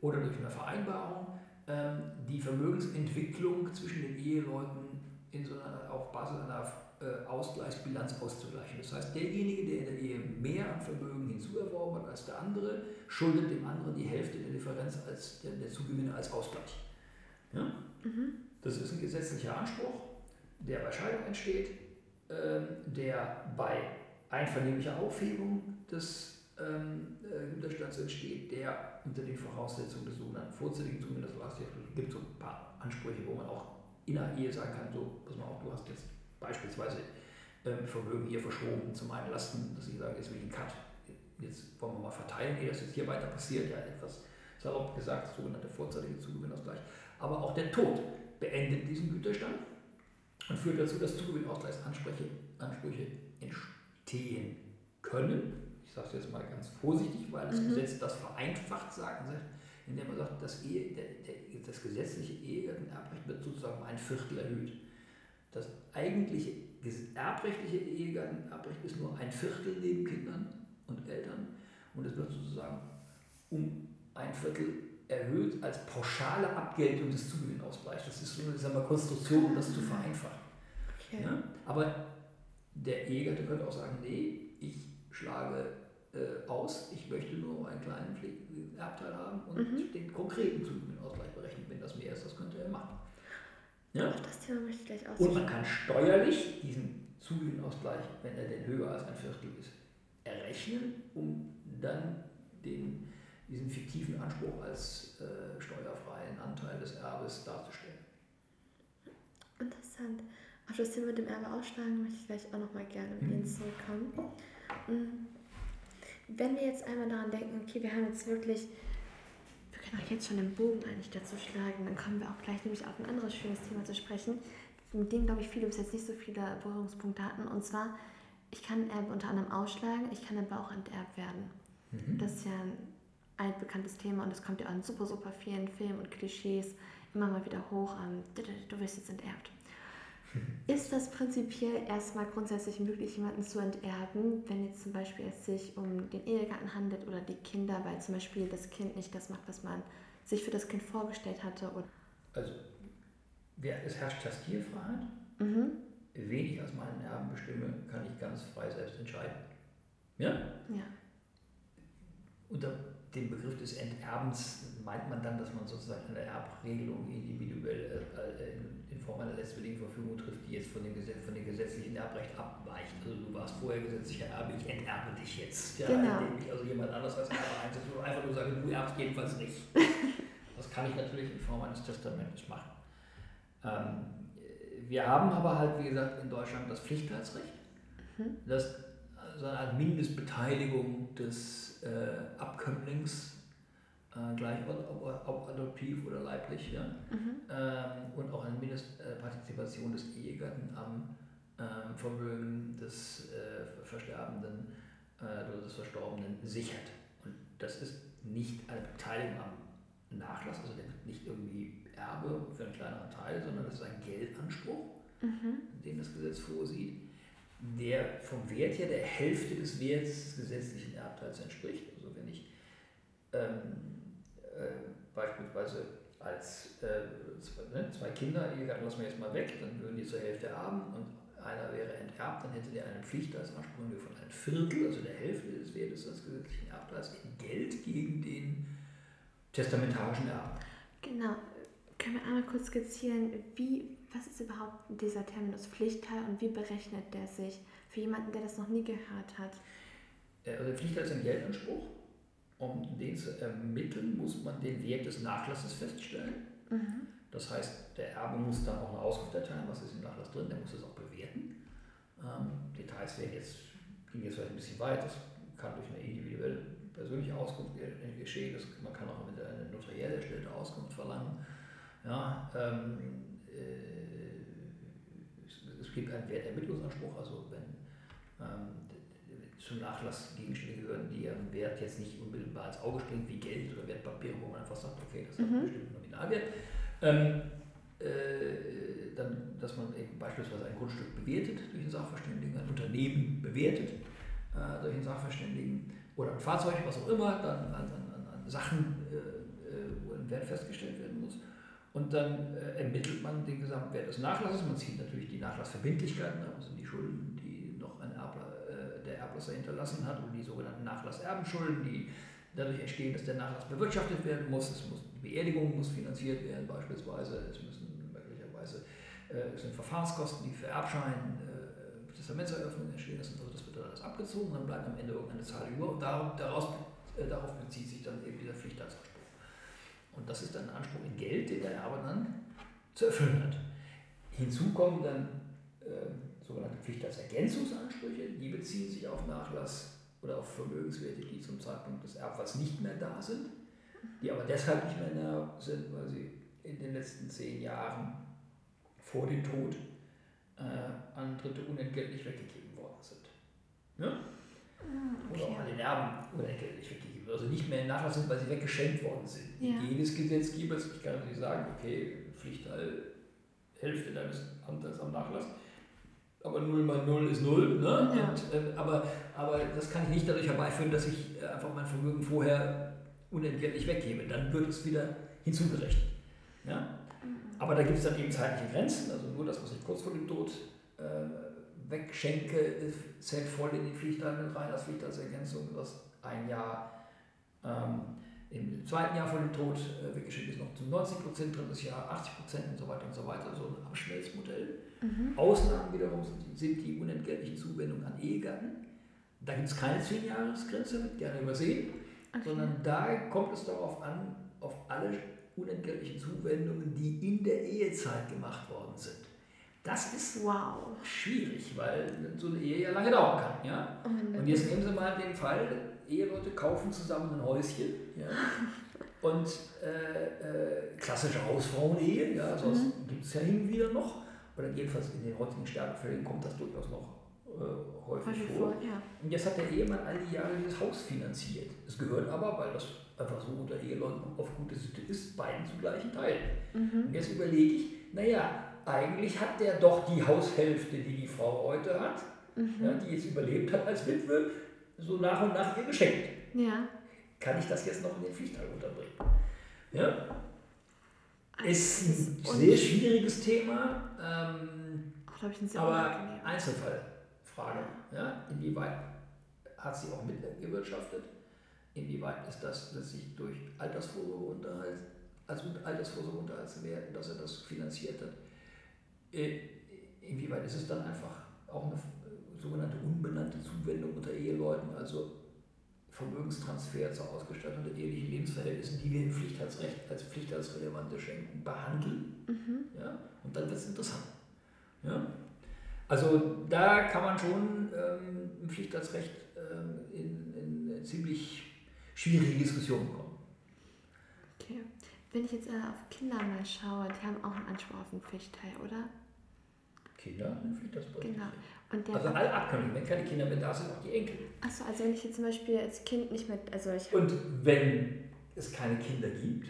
oder durch eine Vereinbarung, ähm, die Vermögensentwicklung zwischen den Eheleuten in so einer, auf Basis einer äh, Ausgleichsbilanz auszugleichen. Das heißt, derjenige, der in der Ehe mehr an Vermögen hinzuerworben hat als der andere, schuldet dem anderen die Hälfte der Differenz als der, der Zugewinne als Ausgleich. Ja? Mhm. Das ist ein gesetzlicher Anspruch, der bei Scheidung entsteht, ähm, der bei einvernehmlicher Aufhebung des ähm, äh, Widerstands entsteht, der unter den Voraussetzungen des sogenannten vorzeitigen zumindest es gibt so ein paar Ansprüche, wo man auch in der Ehe sagen kann, so, pass mal auf, du hast jetzt beispielsweise ähm, Vermögen hier verschoben zu meinen Lasten, dass ich sage, jetzt will ich einen Cut, jetzt wollen wir mal verteilen, ehe das jetzt hier weiter passiert, ja etwas salopp gesagt, sogenannte vorzeitige Zugewinnausgleich. Aber auch der Tod beendet diesen Güterstand und führt dazu, dass Zugewinnausgleichsansprüche Ansprüche entstehen können ich sage es jetzt mal ganz vorsichtig, weil das mhm. Gesetz das vereinfacht sagt, indem man sagt, das, Ehe, der, der, das gesetzliche Ehegattenerbrecht wird sozusagen um ein Viertel erhöht. Das eigentliche erbrechtliche Ehegattenerbrecht ist nur ein Viertel neben Kindern und Eltern und es wird sozusagen um ein Viertel erhöht als pauschale Abgeltung des Zugewinnausgleichs. Das ist so eine sagen wir, Konstruktion, um das zu vereinfachen. Okay. Ja? Aber der Ehegatte könnte auch sagen, nee, ich schlage äh, aus, ich möchte nur einen kleinen Erbteil haben und mhm. den konkreten Zugewinnausgleich berechnen. Wenn das mehr ist, das könnte er machen. Ja? Auf das Thema möchte ich gleich aus. Und man kann steuerlich diesen Zugewinnausgleich, wenn er denn höher als ein Viertel ist, errechnen, um dann den, diesen fiktiven Anspruch als äh, steuerfreien Anteil des Erbes darzustellen. Interessant. Auf das Thema mit dem Erbe ausschlagen möchte ich gleich auch nochmal gerne mit Ihnen mhm. zurückkommen. Mm. Wenn wir jetzt einmal daran denken, okay, wir haben jetzt wirklich können auch jetzt schon den Bogen eigentlich dazu schlagen. Dann kommen wir auch gleich nämlich auf ein anderes schönes Thema zu sprechen, mit dem, glaube ich, viele bis jetzt nicht so viele Berührungspunkte hatten. Und zwar, ich kann Erbe unter anderem ausschlagen, ich kann aber auch enterbt werden. Mhm. Das ist ja ein altbekanntes Thema und das kommt ja auch in super, super vielen Filmen und Klischees immer mal wieder hoch. du wirst jetzt enterbt. <laughs> Ist das prinzipiell erstmal grundsätzlich möglich, jemanden zu enterben, wenn jetzt zum Beispiel es sich um den Ehegatten handelt oder die Kinder, weil zum Beispiel das Kind nicht das macht, was man sich für das Kind vorgestellt hatte? Also es herrscht Tastierfreiheit. Mhm. Wen ich als meinen Erben bestimme, kann ich ganz frei selbst entscheiden. Ja? Ja. Unter dem Begriff des Enterbens meint man dann, dass man sozusagen eine Erbregelung individuell äh, äh in Form einer letztwilligen Verfügung trifft, die jetzt von dem, Gesetz, von dem gesetzlichen Erbrecht abweicht. Also du warst vorher gesetzlicher Erbe, ich enterbe dich jetzt. Ja, genau. Indem ich also jemand anders als Erbe einsetze oder einfach nur sage, du erbst jedenfalls nicht. <laughs> Das kann ich natürlich in Form eines Testamentes machen. Ähm, wir haben aber halt, wie gesagt, in Deutschland das Pflichtheitsrecht, mhm. das so eine Art Mindestbeteiligung des äh, Abkömmlings äh, gleich ob, ob, adoptiv oder leiblich, ja? Mhm. Ähm, und auch eine Mindestpartizipation des Ehegatten am ähm, Vermögen des äh, Versterbenden äh, oder des Verstorbenen sichert. Und das ist nicht eine Beteiligung am Nachlass, also der wird nicht irgendwie Erbe für einen kleineren Teil, sondern das ist ein Geldanspruch, mhm. den das Gesetz vorsieht, der vom Wert her der Hälfte des Werts des gesetzlichen Erbteils entspricht. Also wenn ich ähm, äh, beispielsweise als äh, ne, zwei Kinder, Ehegatten lassen wir jetzt mal weg, dann würden die zur Hälfte haben und einer wäre enterbt, dann hätte der einen Pflichtheitsanspruch von einem Viertel, also der Hälfte des Wertes des gesetzlichen Erbteils, in Geld gegen den testamentarischen Erben. Genau. Können wir einmal kurz skizzieren, wie, was ist überhaupt dieser Terminus Pflichtteil und wie berechnet der sich für jemanden, der das noch nie gehört hat? Äh, also Pflichtteil ist ein Geldanspruch um den zu ermitteln, muss man den Wert des Nachlasses feststellen. Mhm. Das heißt, der Erbe muss dann auch eine Auskunft erteilen, was ist im Nachlass drin, der muss es auch bewerten. Ähm, Details werden jetzt, gehen jetzt vielleicht ein bisschen weit, das kann durch eine individuelle persönliche Auskunft geschehen, das, man kann auch mit einer notariell erstellten Auskunft verlangen. Ja, ähm, äh, es, es, gibt einen Wertermittlungsanspruch, also wenn ähm, zum Nachlass Gegenstände gehören, die ihren Wert jetzt nicht unmittelbar ins Auge springen, wie Geld oder Wertpapiere, wo man einfach sagt, okay, das mhm. hat einen bestimmten Nominalwert. Ähm, äh, dann, dass man eben beispielsweise ein Grundstück bewertet durch einen Sachverständigen, ein Unternehmen bewertet äh, durch einen Sachverständigen oder ein Fahrzeug, was auch immer, dann an, an, an Sachen, äh, äh, wo ein Wert festgestellt muss. Und dann äh, ermittelt man den Gesamtwert des Nachlasses. Man zieht natürlich die Nachlassverbindlichkeiten, also die Schulden, die noch ein Erbler der Erblasser hinterlassen hat, und die sogenannten Nachlasserbenschulden, die dadurch entstehen, dass der Nachlass bewirtschaftet werden muss. Es muss die Beerdigung muss finanziert werden beispielsweise. Es müssen möglicherweise äh, es sind Verfahrenskosten, die für Erbschein, äh, Testamentseröffnung entstehen. Das, also das wird dann alles abgezogen, dann bleibt am Ende irgendeine Zahl über und darauf, daraus, äh, darauf bezieht sich dann eben dieser Pflichtheitsanspruch. Und das ist dann ein Anspruch in Geld, den der Erbe dann zu erfüllen hat. Hinzu kommen dann äh, sogenannte Pflichtheitsergänzungsansprüche, die beziehen sich auf Nachlass oder auf Vermögenswerte, die zum Zeitpunkt des Erbfalls nicht mehr da sind, die aber deshalb nicht mehr da sind, weil sie in den letzten zehn Jahren vor dem Tod äh, an Dritte unentgeltlich weggegeben worden sind. Ja? Ah, okay. Oder auch an den Erben unentgeltlich weggegeben. Also nicht mehr in Nachlass sind, weil sie weggeschenkt worden sind. Ja. Jedes Gesetzgebers, ich kann natürlich sagen, okay, Pflichtteil Hälfte deines Anteils am Nachlass, aber 0 mal 0 ist 0. Ne? Ja. Und, äh, aber, aber das kann ich nicht dadurch herbeiführen, dass ich äh, einfach mein Vermögen vorher unentgeltlich weggebe. Dann wird es wieder hinzugerechnet. Ja? Mhm. Aber da gibt es dann eben zeitliche Grenzen. Also nur das, was ich kurz vor dem Tod äh, wegschenke, zählt voll in die Pflichtteile rein als Pflichtheitsergänzung, was ein Jahr ähm, im zweiten Jahr vor dem Tod äh, weggeschickt ist, noch zu 90 Prozent, drittes Jahr 80 Prozent und so weiter und so weiter. So ein Abschmelzmodell. Mhm. Ausnahmen wiederum sind, sind die unentgeltlichen Zuwendungen an Ehegatten. Da gibt es keine 10-Jahres-Grenze, wird gerne übersehen, okay. sondern da kommt es darauf an, auf alle unentgeltlichen Zuwendungen, die in der Ehezeit gemacht worden sind. Das ist wow. schwierig, weil so eine Ehe ja lange dauern kann. Ja? Und jetzt nehmen Sie mal den Fall, Eheleute kaufen zusammen ein Häuschen. Ja? <laughs> Und äh, äh, klassische Hausfrauenehe, ja, sowas mhm. gibt es ja hin und wieder noch. Oder jedenfalls in den heutigen Sterbefällen kommt das durchaus noch äh, häufig, häufig vor. vor ja. Und jetzt hat der Ehemann all die Jahre dieses Haus finanziert. Es gehört aber, weil das einfach so unter Eheleuten auf gute Sitte ist, beiden zu gleichen Teilen. Mhm. Und jetzt überlege ich, naja, eigentlich hat der doch die Haushälfte, die die Frau heute hat, mhm. ja, die jetzt überlebt hat als Witwe, so nach und nach ihr geschenkt. Ja. Kann ich das jetzt noch in den Pflichtteil unterbringen? Ja. Ist ein sehr schwieriges Thema, ähm, Ach, aber Einzelfallfrage. Ja. Inwieweit hat sie auch mitgewirtschaftet? Inwieweit ist das letztlich durch Altersvorsorgeunterhalt, als Altersvorsorgeunterhalt zu werten, dass er das finanziert hat? Äh, inwieweit ist es dann einfach auch eine sogenannte unbenannte Zuwendung unter Eheleuten, also Vermögenstransfer zur Ausgestaltung der ehelichen Lebensverhältnisse, die wir im Pflichtheitsrecht als pflichtheitsrelevante Schenken behandeln. Mhm. Ja? Und dann wird es interessant. Ja? Also da kann man schon ähm, im Pflichtheitsrecht ähm, in, in eine ziemlich schwierige Diskussionen kommen. Okay. Wenn ich jetzt äh, auf Kinder mal schaue, die haben auch einen Anspruch auf einen Pflichtteil, oder? Kinder ein Pflichtheitsrecht. Genau. Also alle Abkömmlinge, wenn keine Kinder mehr da sind, auch die Enkel. Achso, also wenn ich jetzt zum Beispiel als Kind nicht mehr. Also ich Und wenn es keine Kinder gibt,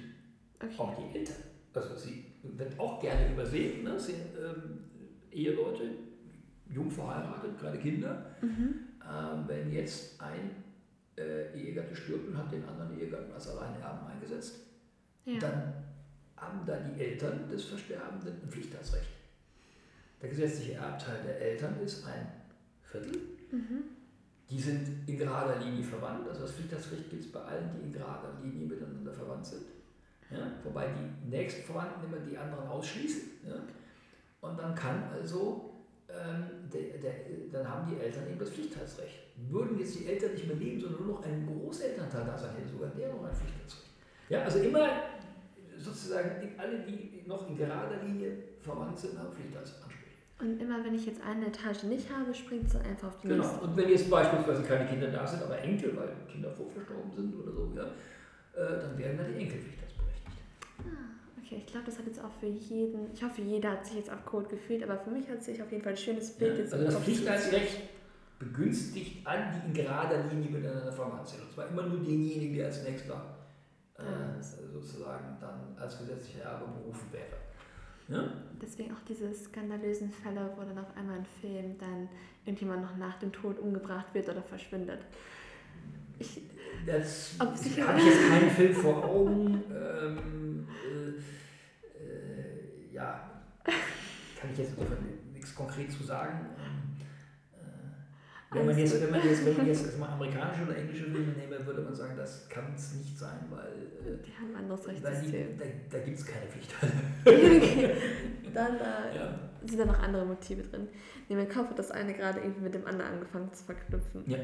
okay. auch die Eltern. Also sie wird auch gerne übersehen, ne? Sie, ähm, Eheleute, jung verheiratet, keine Kinder. Mhm. Ähm, wenn jetzt ein äh, Ehegatte stirbt und hat den anderen Ehegatten als Alleinerben eingesetzt, ja. dann haben da die Eltern des Versterbenden ein Pflichtheitsrecht. Der gesetzliche Erbteil der Eltern ist ein Viertel. Mhm. Die sind in gerader Linie verwandt. Also das Pflichtheitsrecht gibt es bei allen, die in gerader Linie miteinander verwandt sind. Ja? Wobei die nächsten Verwandten immer die anderen ausschließen. Ja? Und dann kann also, ähm, der, der, dann haben die Eltern eben das Pflichtheitsrecht. Würden jetzt die Eltern nicht mehr leben, sondern nur noch ein Großelternteil da sein, hätte sogar der noch ein Pflichtheitsrecht. Ja, also immer sozusagen alle, die noch in gerader Linie verwandt sind, haben Pflichtheitsanspruch. Und immer wenn ich jetzt eine Etage nicht habe, springt sie einfach auf die genau. nächste. Genau. Und wenn jetzt beispielsweise keine Kinder da sind, aber Enkel, weil Kinder vorverstorben sind oder so, ja, äh, dann werden dann die Enkel pflichtheitsberechtigt. Ah, okay. Ich glaube, das hat jetzt auch für jeden, ich hoffe, jeder hat sich jetzt auf Code gefühlt, aber für mich hat sich auf jeden Fall ein schönes Bild ja, jetzt Also das Pflichtheitsrecht begünstigt an, die in gerader Linie miteinander verwandt sind. Und zwar immer nur denjenigen, der als nächster äh, sozusagen dann als gesetzlicher Erbe berufen wäre. Ja? Deswegen auch diese skandalösen Fälle, wo dann auf einmal ein Film dann irgendjemand noch nach dem Tod umgebracht wird oder verschwindet. Ich, das habe ich jetzt <laughs> keinen Film vor Augen. Ähm, äh, äh, ja, kann ich jetzt nichts konkret zu sagen. Wenn man jetzt, wenn man jetzt, wenn man jetzt mal amerikanische oder englische Filme nehmen, würde man sagen, das kann es nicht sein, weil. Äh, die haben ein anderes Rechtssystem. Da, da gibt es keine Pflicht. <laughs> okay. Dann äh, ja. sind da noch andere Motive drin. Nee, mein Kopf hat das eine gerade irgendwie mit dem anderen angefangen zu verknüpfen. Ja.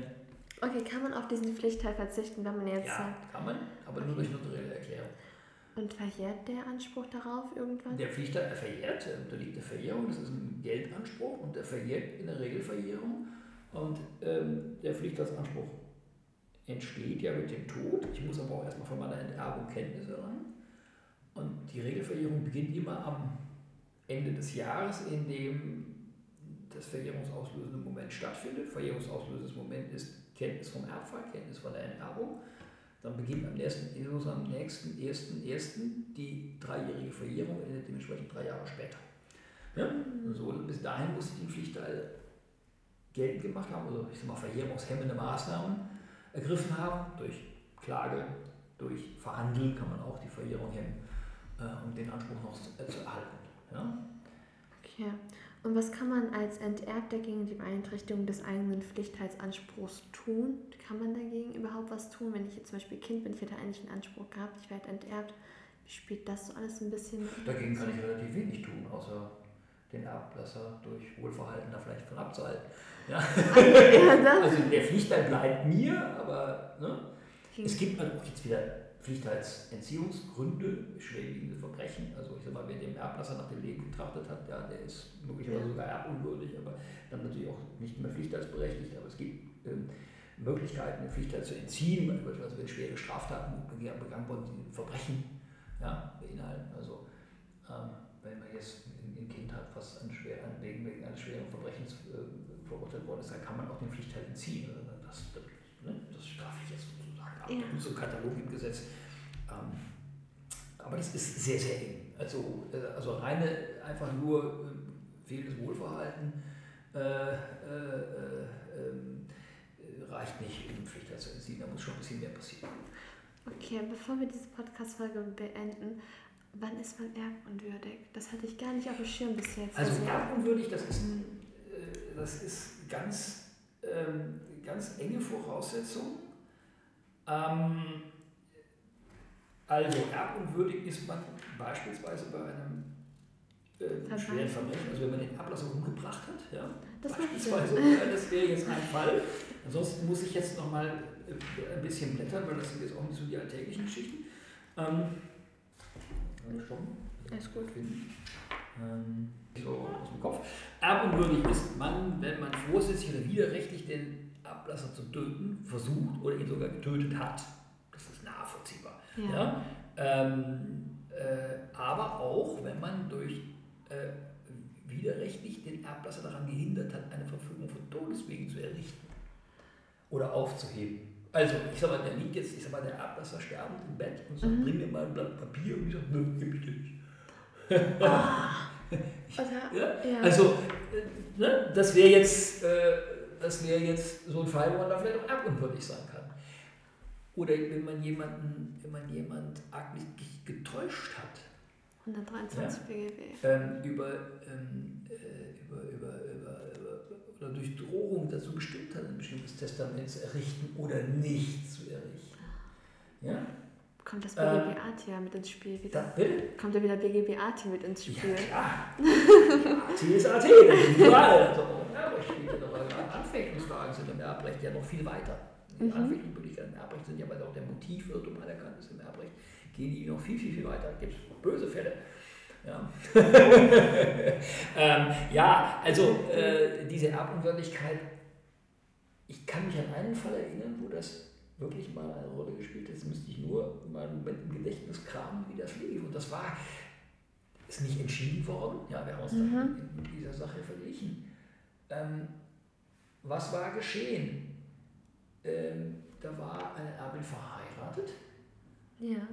Okay, kann man auf diesen Pflichtteil verzichten, wenn man jetzt ja, sagt. Kann man, aber okay. nur durch notarielle Erklärung. Und verjährt der Anspruch darauf irgendwann? Der Pflichtteil verjährt, unterliegt der Verjährung, das ist ein Geldanspruch und der verjährt in der Regelverjährung. Und ähm, der Pflichtheitsanspruch entsteht ja mit dem Tod. Ich muss aber auch erstmal von meiner Enterbung Kenntnis erlangen. Und die Regelverjährung beginnt immer am Ende des Jahres, in dem das verjährungsauslösende Moment stattfindet. Verjährungsauslösendes Moment ist Kenntnis vom Erbfall, Kenntnis von der Enterbung. Dann beginnt am nächsten, am nächsten 1.1. die dreijährige Verjährung, endet dementsprechend drei Jahre später. Ja? So, bis dahin muss die Pflicht geltend gemacht haben, also ich sag mal verjährungshemmende Maßnahmen ergriffen haben, durch Klage, durch Verhandeln kann man auch die Verjährung hemmen, äh, um den Anspruch noch zu, äh, zu erhalten. Ja? Okay. Und was kann man als Enterbter gegen die Beeinträchtigung des eigenen Pflichtheitsanspruchs tun? Kann man dagegen überhaupt was tun? Wenn ich jetzt zum Beispiel Kind bin, ich hätte eigentlich einen Anspruch gehabt, ich werde enterbt. Wie spielt das so alles ein bisschen? Dagegen kann ich relativ wenig tun, außer den Erblasser durch Wohlverhalten da vielleicht von abzuhalten. Ja. <laughs> also der Pflichtteil bleibt mir, aber ne? es gibt auch jetzt wieder Pflichtheitsentziehungsgründe, schwerwiegende Verbrechen. Also ich sag mal, wer den Erblasser nach dem Leben betrachtet hat, ja, der ist möglicherweise ja. sogar erbunwürdig, aber dann natürlich auch nicht mehr pflichtheitsberechtigt. Aber es gibt ähm, Möglichkeiten, eine Pflichtheit zu entziehen, beispielsweise wenn schwere Straftaten begangen wurden, die Verbrechen ja, beinhalten. Also ähm, wenn man jetzt Kind hat, was an schwer, an wegen, wegen eines schweren Verbrechens äh, verurteilt worden ist, dann kann man auch den Pflichtteil entziehen. Also das, ne, das darf ich jetzt sozusagen ab. Ja. so ein Katalog im Gesetz. Ähm, aber das ist sehr, sehr eng. Also, äh, also reine, einfach nur äh, fehlendes Wohlverhalten äh, äh, äh ähm, reicht nicht, um Pflichtteil zu entziehen. Da muss schon ein bisschen mehr passieren. Okay, bevor wir diese Podcast-Folge beenden, Wann ist man erbunwürdig? Das hatte ich gar nicht auf dem Schirm bis jetzt. Also, also erbunwürdig, das ist, ein, äh, das ist ganz, ähm, ganz enge Voraussetzung. Ähm, also erbunwürdig ist man beispielsweise bei einem äh, schweren Verbrechen, also wenn man den Ablass umgebracht hat, ja, das beispielsweise, <laughs> das wäre jetzt ein Fall. Ansonsten muss ich jetzt nochmal äh, ein bisschen blättern, weil das sind jetzt auch nicht so die alltäglichen Geschichten. Ähm, schon. Alles gut. Ähm, so aus dem Kopf. Erbunwürdig ist man, wenn man vorsätzlich oder widerrechtlich den Ablasser zu töten versucht oder ihn sogar getötet hat. Das ist nachvollziehbar. Ja. ja? Ähm, äh, aber auch, wenn man durch äh, widerrechtlich den Erblasser daran gehindert hat, eine Verfügung von Todeswegen zu errichten oder aufzuheben. Also, ich sag mal, der liegt jetzt, ich sag mal, der Ablasser sterbend im Bett und sagt, mhm. bring mir mal ein Blatt Papier und ich sage, nö, gib ich dir nicht. <laughs> Oh. ja? Ja. Also, äh, ne, das wäre jetzt, äh, das jetzt so ein Fall, wo man da vielleicht auch erbunwürdig sein kann. Oder wenn man jemanden, wenn man jemand arglich getäuscht hat. 123 ja? BGB. Ähm, über, ähm, äh, über, über, über oder durch Drohung dazu bestimmt hat, ein bestimmtes Testament zu errichten oder nicht zu errichten. Ja? Kommt das BGB-AT ja mit ins Spiel wieder? Da, bitte? Kommt ja wieder BGB-AT mit ins Spiel? Ja, klar. AT ist AT, überall. Also, Erbrecht spielt ja noch Anfechtungsfragen sind im Erbrecht ja noch viel weiter. Die mhm. Anfechtungsmöglichkeiten im Erbrecht sind ja, weil auch der Motivirrtum anerkannt ist im Erbrecht, gehen die noch viel, viel, viel weiter. Da gibt es böse Fälle. Ja, <laughs> ähm, ja also äh, diese Erbunwürdigkeit, ich kann mich an einen Fall erinnern, wo das wirklich mal eine Rolle gespielt hat. Jetzt müsste ich nur mal mit dem Gedächtnis kramen, wie das lief. Und das war, ist nicht entschieden worden. Ja, wir haben uns mhm. dann in, dieser Sache verglichen. Ähm, was war geschehen? Ähm, da war eine Erbin verheiratet. Ja.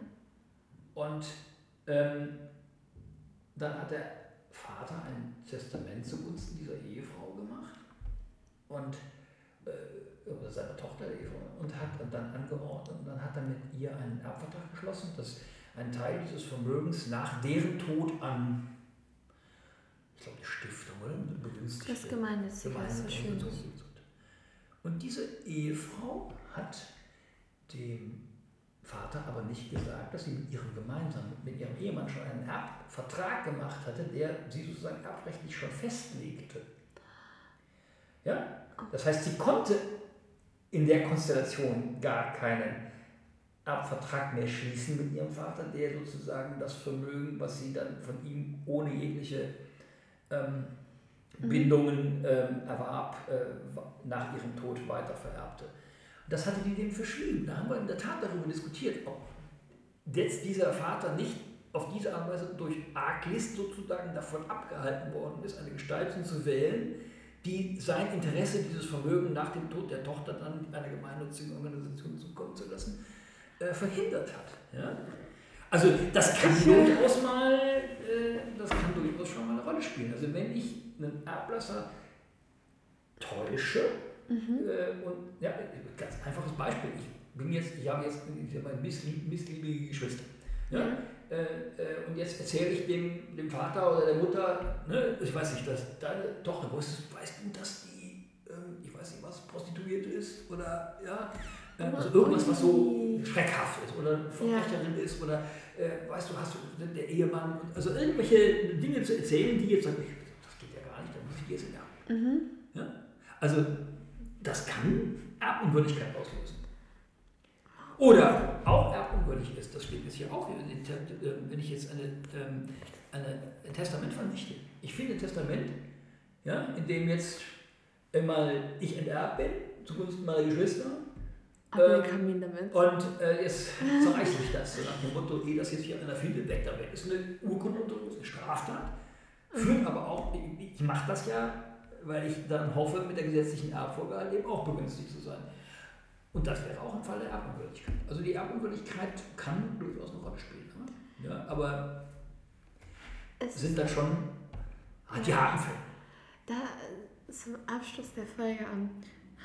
Und ähm, dann hat der Vater ein Testament zugunsten dieser Ehefrau gemacht und oder seiner Tochter Ehefrau und hat dann angeordnet und dann hat er mit ihr einen Erbvertrag geschlossen, dass ein Teil dieses Vermögens nach deren Tod an ich glaube die Stiftung oder begünstigt das Gemeinnützige schön. Und diese Ehefrau hat dem Vater aber nicht gesagt, dass sie mit ihrem gemeinsamen, mit ihrem Ehemann schon einen Erbvertrag gemacht hatte, der sie sozusagen erbrechtlich schon festlegte. Ja? Das heißt, sie konnte in der Konstellation gar keinen Erbvertrag mehr schließen mit ihrem Vater, der sozusagen das Vermögen, was sie dann von ihm ohne jegliche ähm, mhm. Bindungen ähm, erwarb, äh, nach ihrem Tod weiter vererbte. Das hatte die dem verschwiegen. Da haben wir in der Tat darüber diskutiert, ob jetzt dieser Vater nicht auf diese Art und Weise durch Arglist sozusagen davon abgehalten worden ist, eine Gestaltung zu wählen, die sein Interesse, dieses Vermögen nach dem Tod der Tochter dann einer gemeinnützigen Organisation zukommen zu lassen, äh, verhindert hat. Ja? Also das kann durchaus mal, äh, das kann durchaus schon mal eine Rolle spielen. Also wenn ich einen Erblasser täusche, Mhm. Äh, und ja, ganz einfaches Beispiel. Ich bin jetzt, ich habe jetzt ich habe missliebige Geschwister. Ja? Äh, äh, und jetzt erzähle ich dem, dem Vater oder der Mutter, ne, ich weiß nicht, dass deine Tochter, wusstest, weißt du, dass die, ähm, ich weiß nicht was, Prostituierte ist oder ja, äh, also irgendwas, was so schreckhaft ist oder Verbrecherin ja. ist oder äh, weißt du, hast du der Ehemann, also irgendwelche Dinge zu erzählen, die jetzt sagen, das geht ja gar nicht, da muss ich jetzt in mhm. ja? Also das kann Erbunwürdigkeit auslösen. Oder auch erbunwürdig ist, das steht jetzt hier auch, wenn ich jetzt eine, ähm, eine, ein Testament vernichte. Ich finde ein Testament, ja, in dem jetzt einmal ich enterbt bin, zugunsten meiner Geschwister, ähm, und äh, jetzt zerreißt sich das, so nach dem Motto, eh das jetzt hier einer findet, weg damit. Ist eine Urkundenuntersuchung, ist eine Straftat. Führt aber auch, ich, ich mache das ja, weil ich dann hoffe, mit der gesetzlichen Erbfolge halt eben auch begünstigt zu sein. Und das wäre auch ein Fall der Erbunwürdigkeit. Also die Erbunwürdigkeit kann durchaus eine Rolle spielen. Ne? Ja, aber es sind da schon die harten Fälle. Da zum Abschluss der Folge am.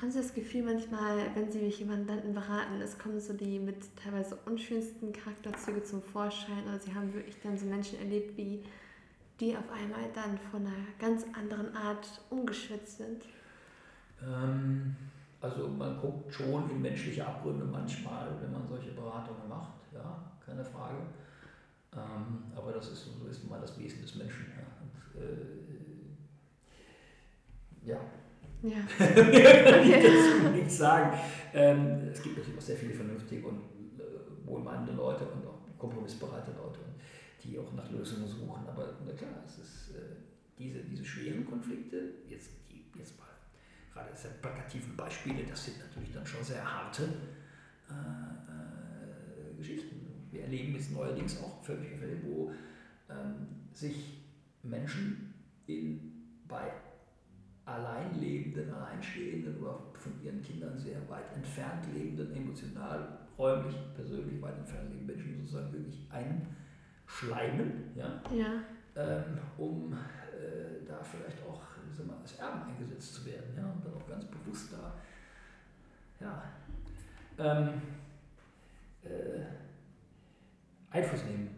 Haben Sie das Gefühl manchmal, wenn Sie mich jemanden beraten, es kommen so die mit teilweise unschönsten Charakterzüge zum Vorschein oder Sie haben wirklich dann so Menschen erlebt, wie die auf einmal dann von einer ganz anderen Art umgeschwitzt sind? Ähm, also man guckt schon in menschliche Abgründe manchmal, wenn man solche Beratungen macht, ja, keine Frage. Ähm, aber das ist so ist mal das Wesen des Menschen. Ja. Und, äh, ja. Ja. <laughs> Mehr kann ich dazu nichts sagen. Ähm, es gibt natürlich auch sehr viele vernünftige und äh, wohlmeinende Leute und auch kompromissbereite Leute, die auch nach Lösungen suchen. Aber na klar, es ist äh, diese, diese schweren Konflikte, jetzt, gerade diese plakativen Beispiele, das sind natürlich dann schon sehr harte äh, äh, Geschichten. Wir erleben jetzt neuerdings auch völlige Fälle, wo ähm, sich Menschen in, bei alleinlebenden, alleinstehenden oder von ihren Kindern sehr weit entfernt lebenden, emotional, räumlich, persönlich weit entfernt lebenden Menschen sozusagen wirklich einschleimen, ja? Ja. Ähm, um äh, da vielleicht auch sagen wir, als Erben eingesetzt zu werden ja? und dann auch ganz bewusst da ja, ähm, äh, Einfluss nehmen.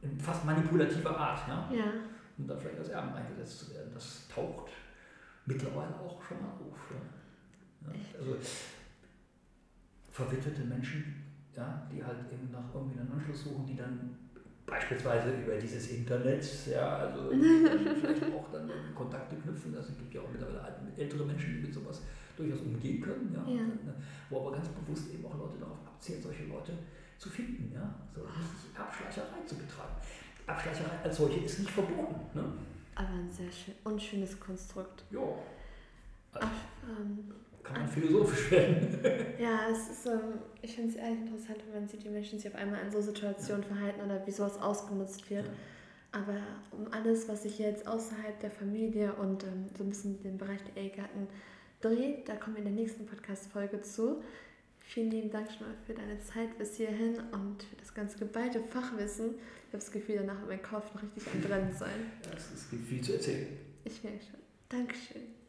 In fast manipulativer Art. Ja? ja. Und dann vielleicht als Erben eingesetzt zu werden. Das taucht mittlerweile auch schon mal auf. Ja. Also verwitwete Menschen, ja, die halt eben nach irgendwie einem Anschluss suchen, die dann beispielsweise über dieses Internet, ja, also <laughs> vielleicht auch dann Kontakte knüpfen. Also es gibt ja auch mittlerweile ältere Menschen, die mit sowas durchaus umgehen können, ja, ja. Dann, wo aber ganz bewusst eben auch Leute darauf abzielen, solche Leute zu finden, ja, so richtig Abschleicherei zu betreiben. Abschleicherei als solche ist nicht verboten. Ne? Aber ein sehr schön, unschönes Konstrukt. Ja. Also, Ach, ähm, kann man philosophisch werden. ja, es ist, ähm, ich finde es ehrlich interessant, wenn man sieht, wie Menschen sich auf einmal in so Situationen ja. verhalten oder wie sowas ausgenutzt wird. Ja. Aber um alles, was sich jetzt außerhalb der Familie und ähm, so ein bisschen den Bereich der Ehegatten dreht, da kommen wir in der nächsten Podcast-Folge zu. Vielen lieben Dank schon mal für deine Zeit bis hierhin und für das ganze geballte Fachwissen. Ich habe das Gefühl, danach wird mein Kopf noch richtig am Brennen sein. Ja, es gibt viel zu erzählen. Ich merke schon. Dankeschön.